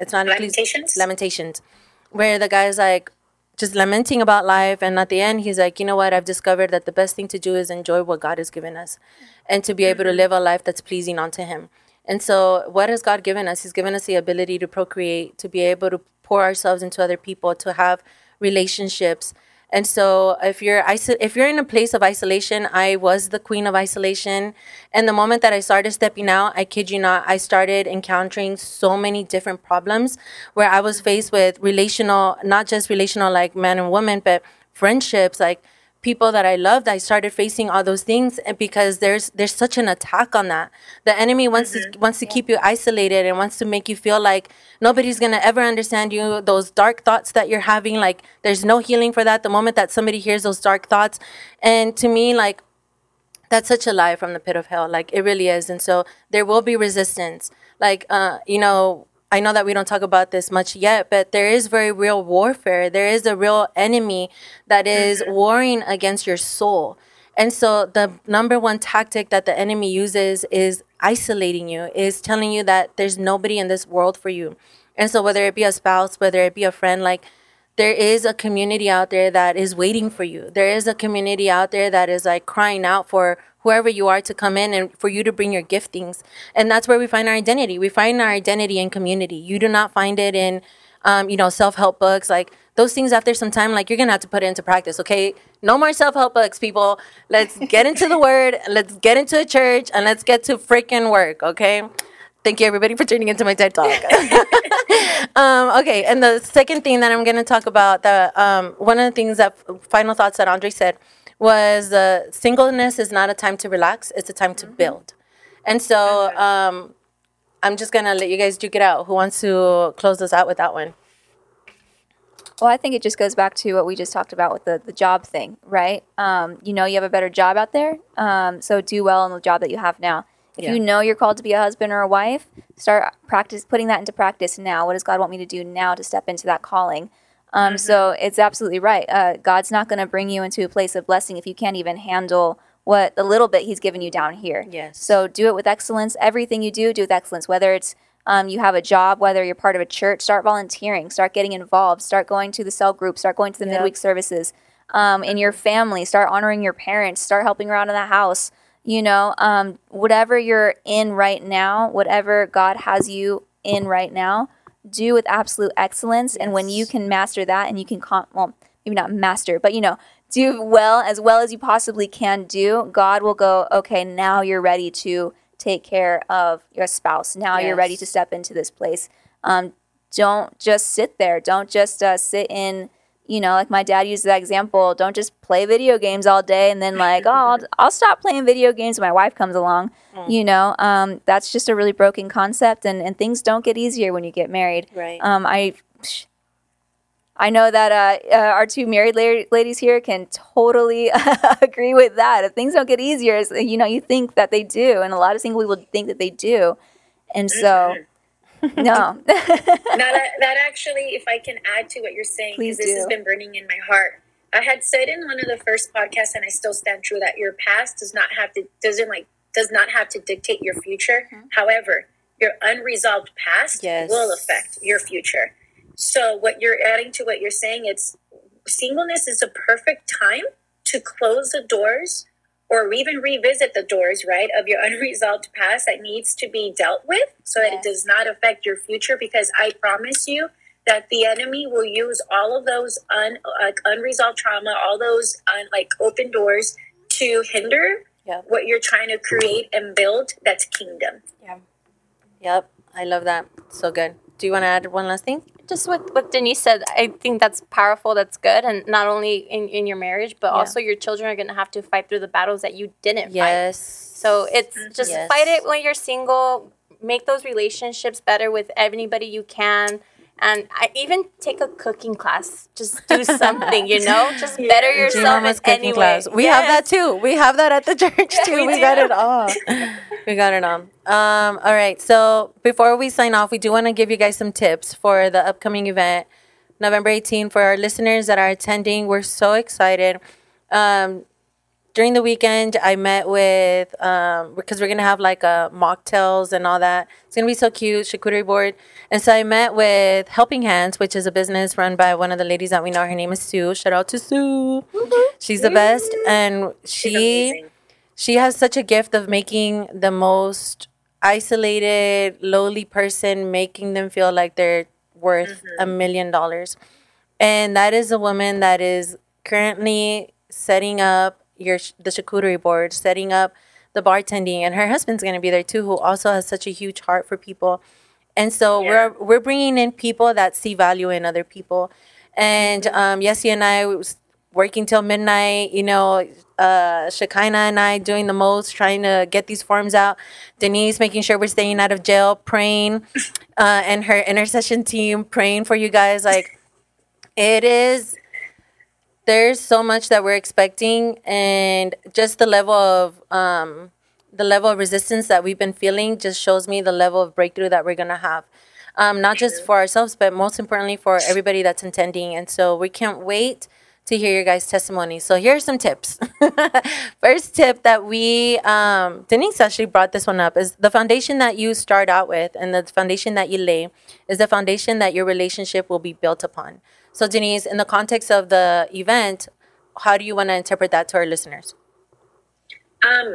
It's not Ecclesi- Lamentations? Lamentations, where the guy's like just lamenting about life, and at the end he's like, you know what? I've discovered that the best thing to do is enjoy what God has given us, and to be able to mm-hmm. live a life that's pleasing unto Him. And so, what has God given us? He's given us the ability to procreate, to be able to pour ourselves into other people, to have relationships. And so, if you're iso- if you're in a place of isolation, I was the queen of isolation. And the moment that I started stepping out, I kid you not, I started encountering so many different problems where I was faced with relational, not just relational like man and woman, but friendships, like people that I loved, I started facing all those things and because there's there's such an attack on that. The enemy wants to wants to keep you isolated and wants to make you feel like nobody's gonna ever understand you. Those dark thoughts that you're having, like there's no healing for that. The moment that somebody hears those dark thoughts, and to me, like that's such a lie from the pit of hell. Like it really is. And so there will be resistance. Like uh, you know, I know that we don't talk about this much yet, but there is very real warfare. There is a real enemy that is mm-hmm. warring against your soul. And so the number one tactic that the enemy uses is isolating you, is telling you that there's nobody in this world for you. And so whether it be a spouse, whether it be a friend, like there is a community out there that is waiting for you. There is a community out there that is like crying out for whoever you are to come in and for you to bring your giftings. And that's where we find our identity. We find our identity in community. You do not find it in, um, you know, self help books. Like those things after some time, like you're going to have to put it into practice, okay? No more self help books, people. Let's get into the word, let's get into a church, and let's get to freaking work, okay? Thank you, everybody, for tuning into my TED Talk. um, okay, and the second thing that I'm going to talk about, the um, one of the things that final thoughts that Andre said was uh, singleness is not a time to relax; it's a time to build. And so um, I'm just gonna let you guys duke it out. Who wants to close us out with that one? Well, I think it just goes back to what we just talked about with the, the job thing, right? Um, you know, you have a better job out there, um, so do well in the job that you have now. If Yeah. you know you're called to be a husband or a wife, start practice putting that into practice now. What does God want me to do now to step into that calling? Um, So it's absolutely right. Uh, God's not going to bring you into a place of blessing if you can't even handle what the little bit He's given you down here. Yes. So do it with excellence. Everything you do, do with excellence. Whether it's um, you have a job, whether you're part of a church, start volunteering, start getting involved, start going to the cell group, start going to the midweek services. Um, in your family, start honoring your parents, start helping around in the house. You know, um, whatever you're in right now, whatever God has you in right now, do with absolute excellence. And when you can master that and you can, con- well, maybe not master, but you know, do well as well as you possibly can do, God will go, okay, now you're ready to take care of your spouse. Now you're ready to step into this place. Um, don't just sit there. Don't just uh, sit in, you know, like my dad used that example. Don't just play video games all day and then like, oh, I'll, I'll stop playing video games when my wife comes along. Mm. You know, um, that's just a really broken concept, and, and things don't get easier when you get married. Right. Um, I I know that uh, uh, our two married la- ladies here can totally agree with that. If things don't get easier, you know, you think that they do, and a lot of single people think that they do, and so. No, now that, that actually, if I can add to what you're saying, because this has been burning in my heart. I had said in one of the first podcasts, and I still stand true that your past does not have to doesn't like does not have to dictate your future. Mm-hmm. However, your unresolved past Yes. will affect your future. So what you're adding to what you're saying, it's singleness is a perfect time to close the doors or even revisit the doors, right, of your unresolved past that needs to be dealt with so that Yes. it does not affect your future. Because I promise you that the enemy will use all of those un, like unresolved trauma, all those un, like open doors to hinder Yep. what you're trying to create and build that's kingdom. Yeah. Yep. I love that. So good. Do you want to add one last thing? just what, what Denise said, I think that's powerful, that's good. And not only in, in your marriage, but Yeah. also your children are going to have to fight through the battles that you didn't fight. Yes. So it's just Yes. fight it when you're single, make those relationships better with anybody you can. And I even take a cooking class. Just do something, you know? Just better yourself Mama's in cooking any way. class. We have that too. We have that at the church too. we we got it all. we got it all. Um, all right. So before we sign off, we do want to give you guys some tips for the upcoming event, November 18. For our listeners that are attending, we're so excited. Um, during the weekend, I met with um, because we're gonna have like a mocktails and all that. It's gonna be so cute, charcuterie board. And so I met with Helping Hands, which is a business run by one of the ladies that we know. Her name is Sue. Shout out to Sue. She's the best, and she she has such a gift of making the most isolated, lowly person, making them feel like they're worth a million dollars. And that is a woman that is currently setting up your the charcuterie board, setting up the bartending, and her husband's going to be there too, who also has such a huge heart for people. And so Yeah. we're we're bringing in people that see value in other people. And um, Yessie and I was working till midnight. You know, uh, Shekinah and I doing the most, trying to get these forms out. Denise making sure we're staying out of jail, praying, uh, and her intercession team praying for you guys. Like it is there's so much that we're expecting and just the level of um the level of resistance that we've been feeling just shows me the level of breakthrough that we're gonna have. Um not just for ourselves but most importantly for everybody that's attending. And so we can't wait to hear your guys testimonies so here are some tips. First tip that we um denise actually brought this one up is the foundation that you start out with and the foundation that you lay is the foundation that your relationship will be built upon so, Denise, in the context of the event, how do you want to interpret that to our listeners? um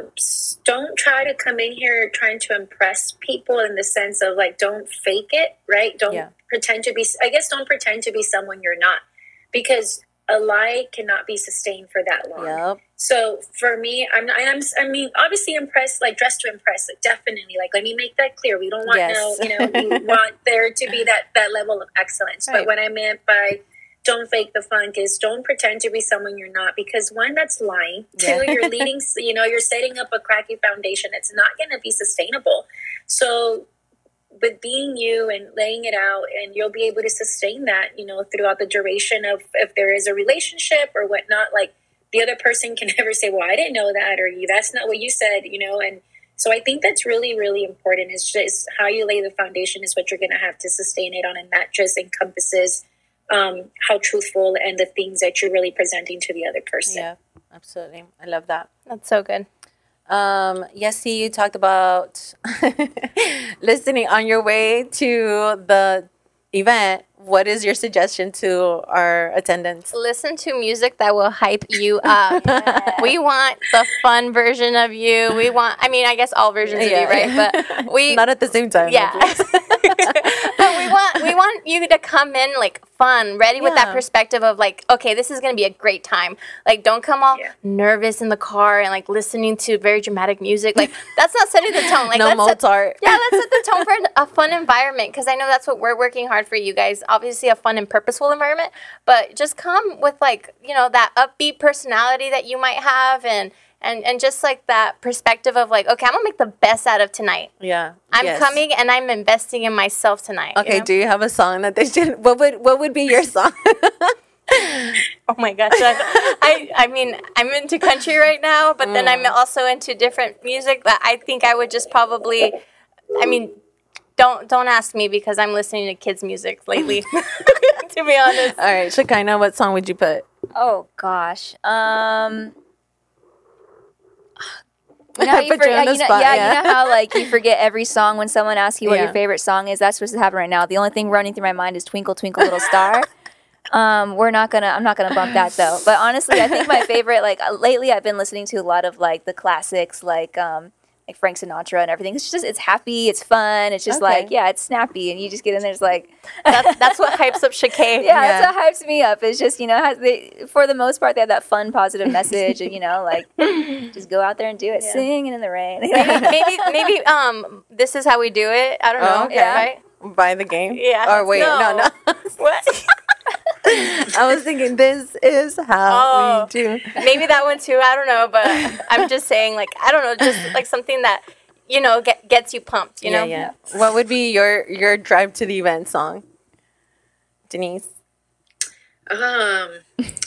don't try to come in here trying to impress people in the sense of like don't fake it right don't Yeah. pretend to be i guess don't pretend to be someone you're not because a lie cannot be sustained for that long Yep. so for me i'm i'm i mean obviously impressed like dressed to impress like definitely like let me make that clear we don't want Yes. no you know we want there to be that that level of excellence Right. but what i meant by don't fake the funk is don't pretend to be someone you're not because one that's lying. Yeah. two you're leading you know you're setting up a cracky foundation. It's not going to be sustainable. So with being you and laying it out and you'll be able to sustain that you know throughout the duration of if there is a relationship or whatnot like the other person can never say well i didn't know that or you that's not what you said you know and so i think that's really really important. It's just how you lay the foundation is what you're going to have to sustain it on and that just encompasses um, how truthful and the things that you're really presenting to the other person Yeah, absolutely. I love that. That's so good. Um, Yessie, you talked about listening on your way to the event. What is your suggestion to our attendants? Listen to music that will hype you up. we want the fun version of you. We want, I mean, I guess all versions of you, right? But we, Not at the same time. yeah. please. we want we want you to come in like fun, ready with that perspective of like, okay, this is gonna be a great time. Like, don't come all Yeah. nervous in the car and like listening to very dramatic music. Like, that's not setting the tone. Like, no let's set- Mozart. yeah, let's set the tone for an- a fun environment because I know that's what we're working hard for you guys. Obviously, a fun and purposeful environment, but just come with like you know that upbeat personality that you might have and. And, and just like that perspective of like, okay, I'm gonna make the best out of tonight. Yeah. I'm yes. coming and I'm investing in myself tonight. you Okay, know? do you have a song that they should what would what would be your song? Oh my gosh, I, I I mean I'm into country right now, but then I'm also into different music. But I think I would just probably, I mean, don't don't ask me because I'm listening to kids music lately. to be honest, All right, Shekinah, what song would you put? Oh gosh. Um. You know, how you put you forget- on the you know- spot, yeah, yeah. you know how like you forget every song when someone asks you what Yeah. your favorite song is. That's what's happening right now. The only thing running through my mind is "Twinkle Twinkle Little Star." um, we're not gonna. I'm not gonna bump that though. But honestly, I think my favorite like uh, lately I've been listening to a lot of like the classics like um like Frank Sinatra and everything. It's just it's happy, it's fun, it's just Okay. like yeah, it's snappy, and you just get in there. It's like that, that's what hypes up Shekinah. yeah, Yeah. that's what hypes me up. It's just you know, has they, for the most part, they have that fun, positive message, and you know, like just go out there and do it, Yeah. singing in the rain. maybe, maybe maybe um this is how we do it. I don't know. Oh, okay. Right? By the game? Yeah. Or wait, no, no. No. What? I was thinking this is how Oh. we do. maybe that one too. I don't know, but I'm just saying, like, I don't know, just like something that you know get, gets you pumped. You know, yeah, yeah. What would be your your drive to the event song? Denise. Um,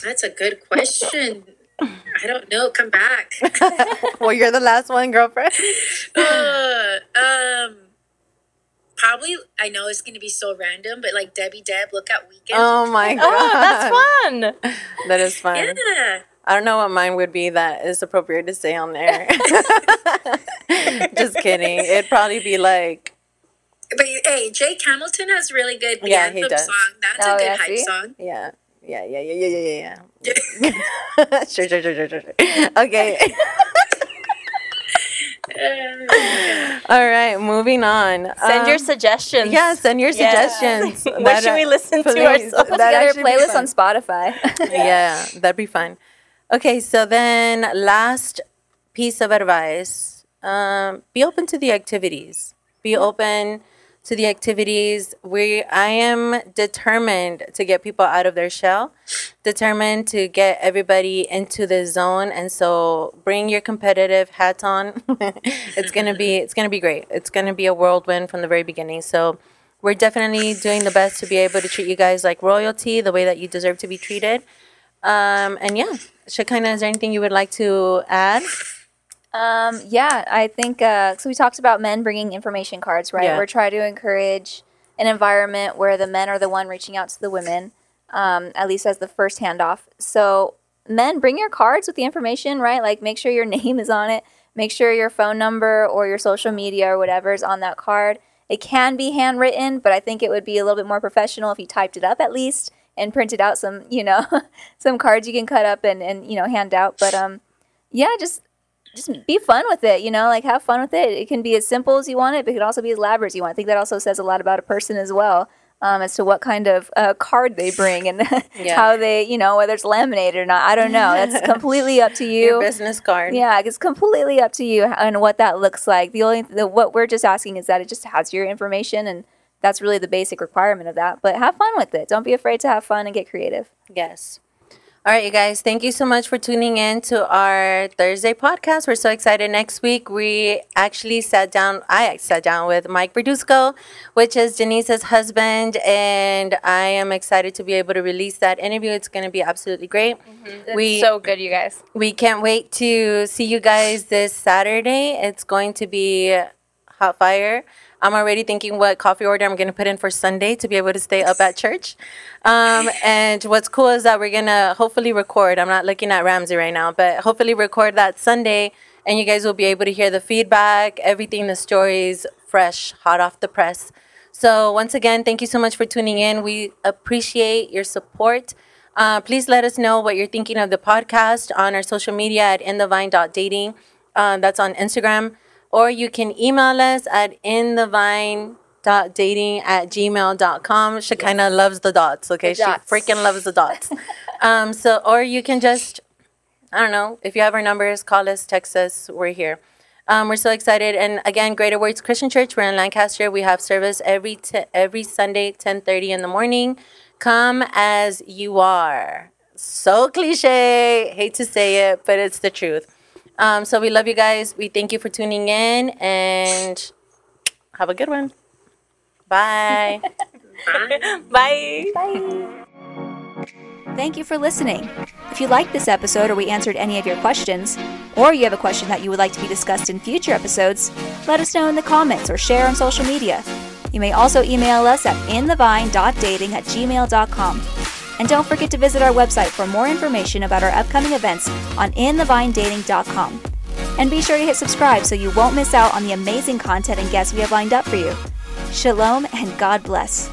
that's a good question. I don't know. Come back. well, you're the last one, girlfriend. uh, um, probably. I know it's gonna be so random, but like Debbie Deb, Lookout Weekend. Oh my god. Oh, that's fun. That is fun. yeah. I don't know what mine would be that is appropriate to say on there. Just kidding. It'd probably be like But hey, Jake Hamilton has really good Yeah, anthem he does. song. That's Oh, a good yeah, hype see? song. yeah. Yeah, yeah, yeah, yeah, yeah, yeah, yeah. sure, sure, sure, sure, sure. sure. Okay. All right, moving on. Send your Um, suggestions. Yeah, send your Yeah. suggestions. What That, should we listen to ourselves? Put together a playlist on Spotify. yeah, that'd be fun. Okay, so then last piece of advice: um, be open to the activities. Be open to the activities. We, I am determined to get people out of their shell, determined to get everybody into the zone, and so bring your competitive hat on. it's gonna be, it's gonna be great. It's gonna be a whirlwind from the very beginning. So. We're definitely doing the best to be able to treat you guys like royalty, the way that you deserve to be treated. Um, and yeah, Shekinah, is there anything you would like to add? Um, yeah, I think uh, so. We talked about men bringing information cards, right? Yeah. We're trying to encourage an environment where the men are the one reaching out to the women, um, at least as the first handoff. So, men, bring your cards with the information, right? Like, make sure your name is on it. Make sure your phone number or your social media or whatever is on that card. It can be handwritten, but I think it would be a little bit more professional if you typed it up at least and printed out some, you know, some cards you can cut up and, and you know hand out. But um, yeah, just just be fun with it, you know, like have fun with it. It can be as simple as you want it, but it could also be as elaborate as you want. I think that also says a lot about a person as well, um, as to what kind of uh, card they bring and Yeah. how they, you know, whether it's laminated or not. I don't know. That's completely up to Your you. business card. Yeah, it's completely up to you and what that looks like. The only the, what we're just asking is that it just has your information, and that's really the basic requirement of that. But have fun with it. Don't be afraid to have fun and get creative. Yes. All right, you guys, thank you so much for tuning in to our Thursday podcast. We're so excited. Next week, we actually sat down, I sat down with Mike Verduzco, which is Denise's husband, and I am excited to be able to release that interview. It's going to be absolutely great. Mm-hmm. We so good, you guys. we can't wait to see you guys this Saturday. It's going to be hot fire. I'm already thinking what coffee order I'm going to put in for Sunday to be able to stay up at church. Um, and what's cool is that we're going to hopefully record. I'm not looking at Ramsey right now, but hopefully record that Sunday. And you guys will be able to hear the feedback, everything, the stories, fresh, hot off the press. So, once again, thank you so much for tuning in. We appreciate your support. Uh, please let us know what you're thinking of the podcast on our social media at inthevine.dating. Uh, that's on Instagram. Or you can email us at dot dating at gmail.com shekinah loves the dots okay? The she dots. freaking loves the dots. Um so or you can just i don't know if you have our numbers call us text us we're here. Um, we're so excited and again greater words christian church we're in lancaster. We have service every t- every sunday 10.30 in the morning. Come as you are. So cliche hate to say it but it's the truth um, so we love you guys we thank you for tuning in and have a good one bye Bye. Bye. Thank you for listening. If you liked this episode or we answered any of your questions, or you have a question that you would like to be discussed in future episodes, let us know in the comments or share on social media. You may also email us at inthevine.dating at gmail.com. And don't forget to visit our website for more information about our upcoming events on inthevinedating.com. And be sure to hit subscribe so you won't miss out on the amazing content and guests we have lined up for you. Shalom and God bless.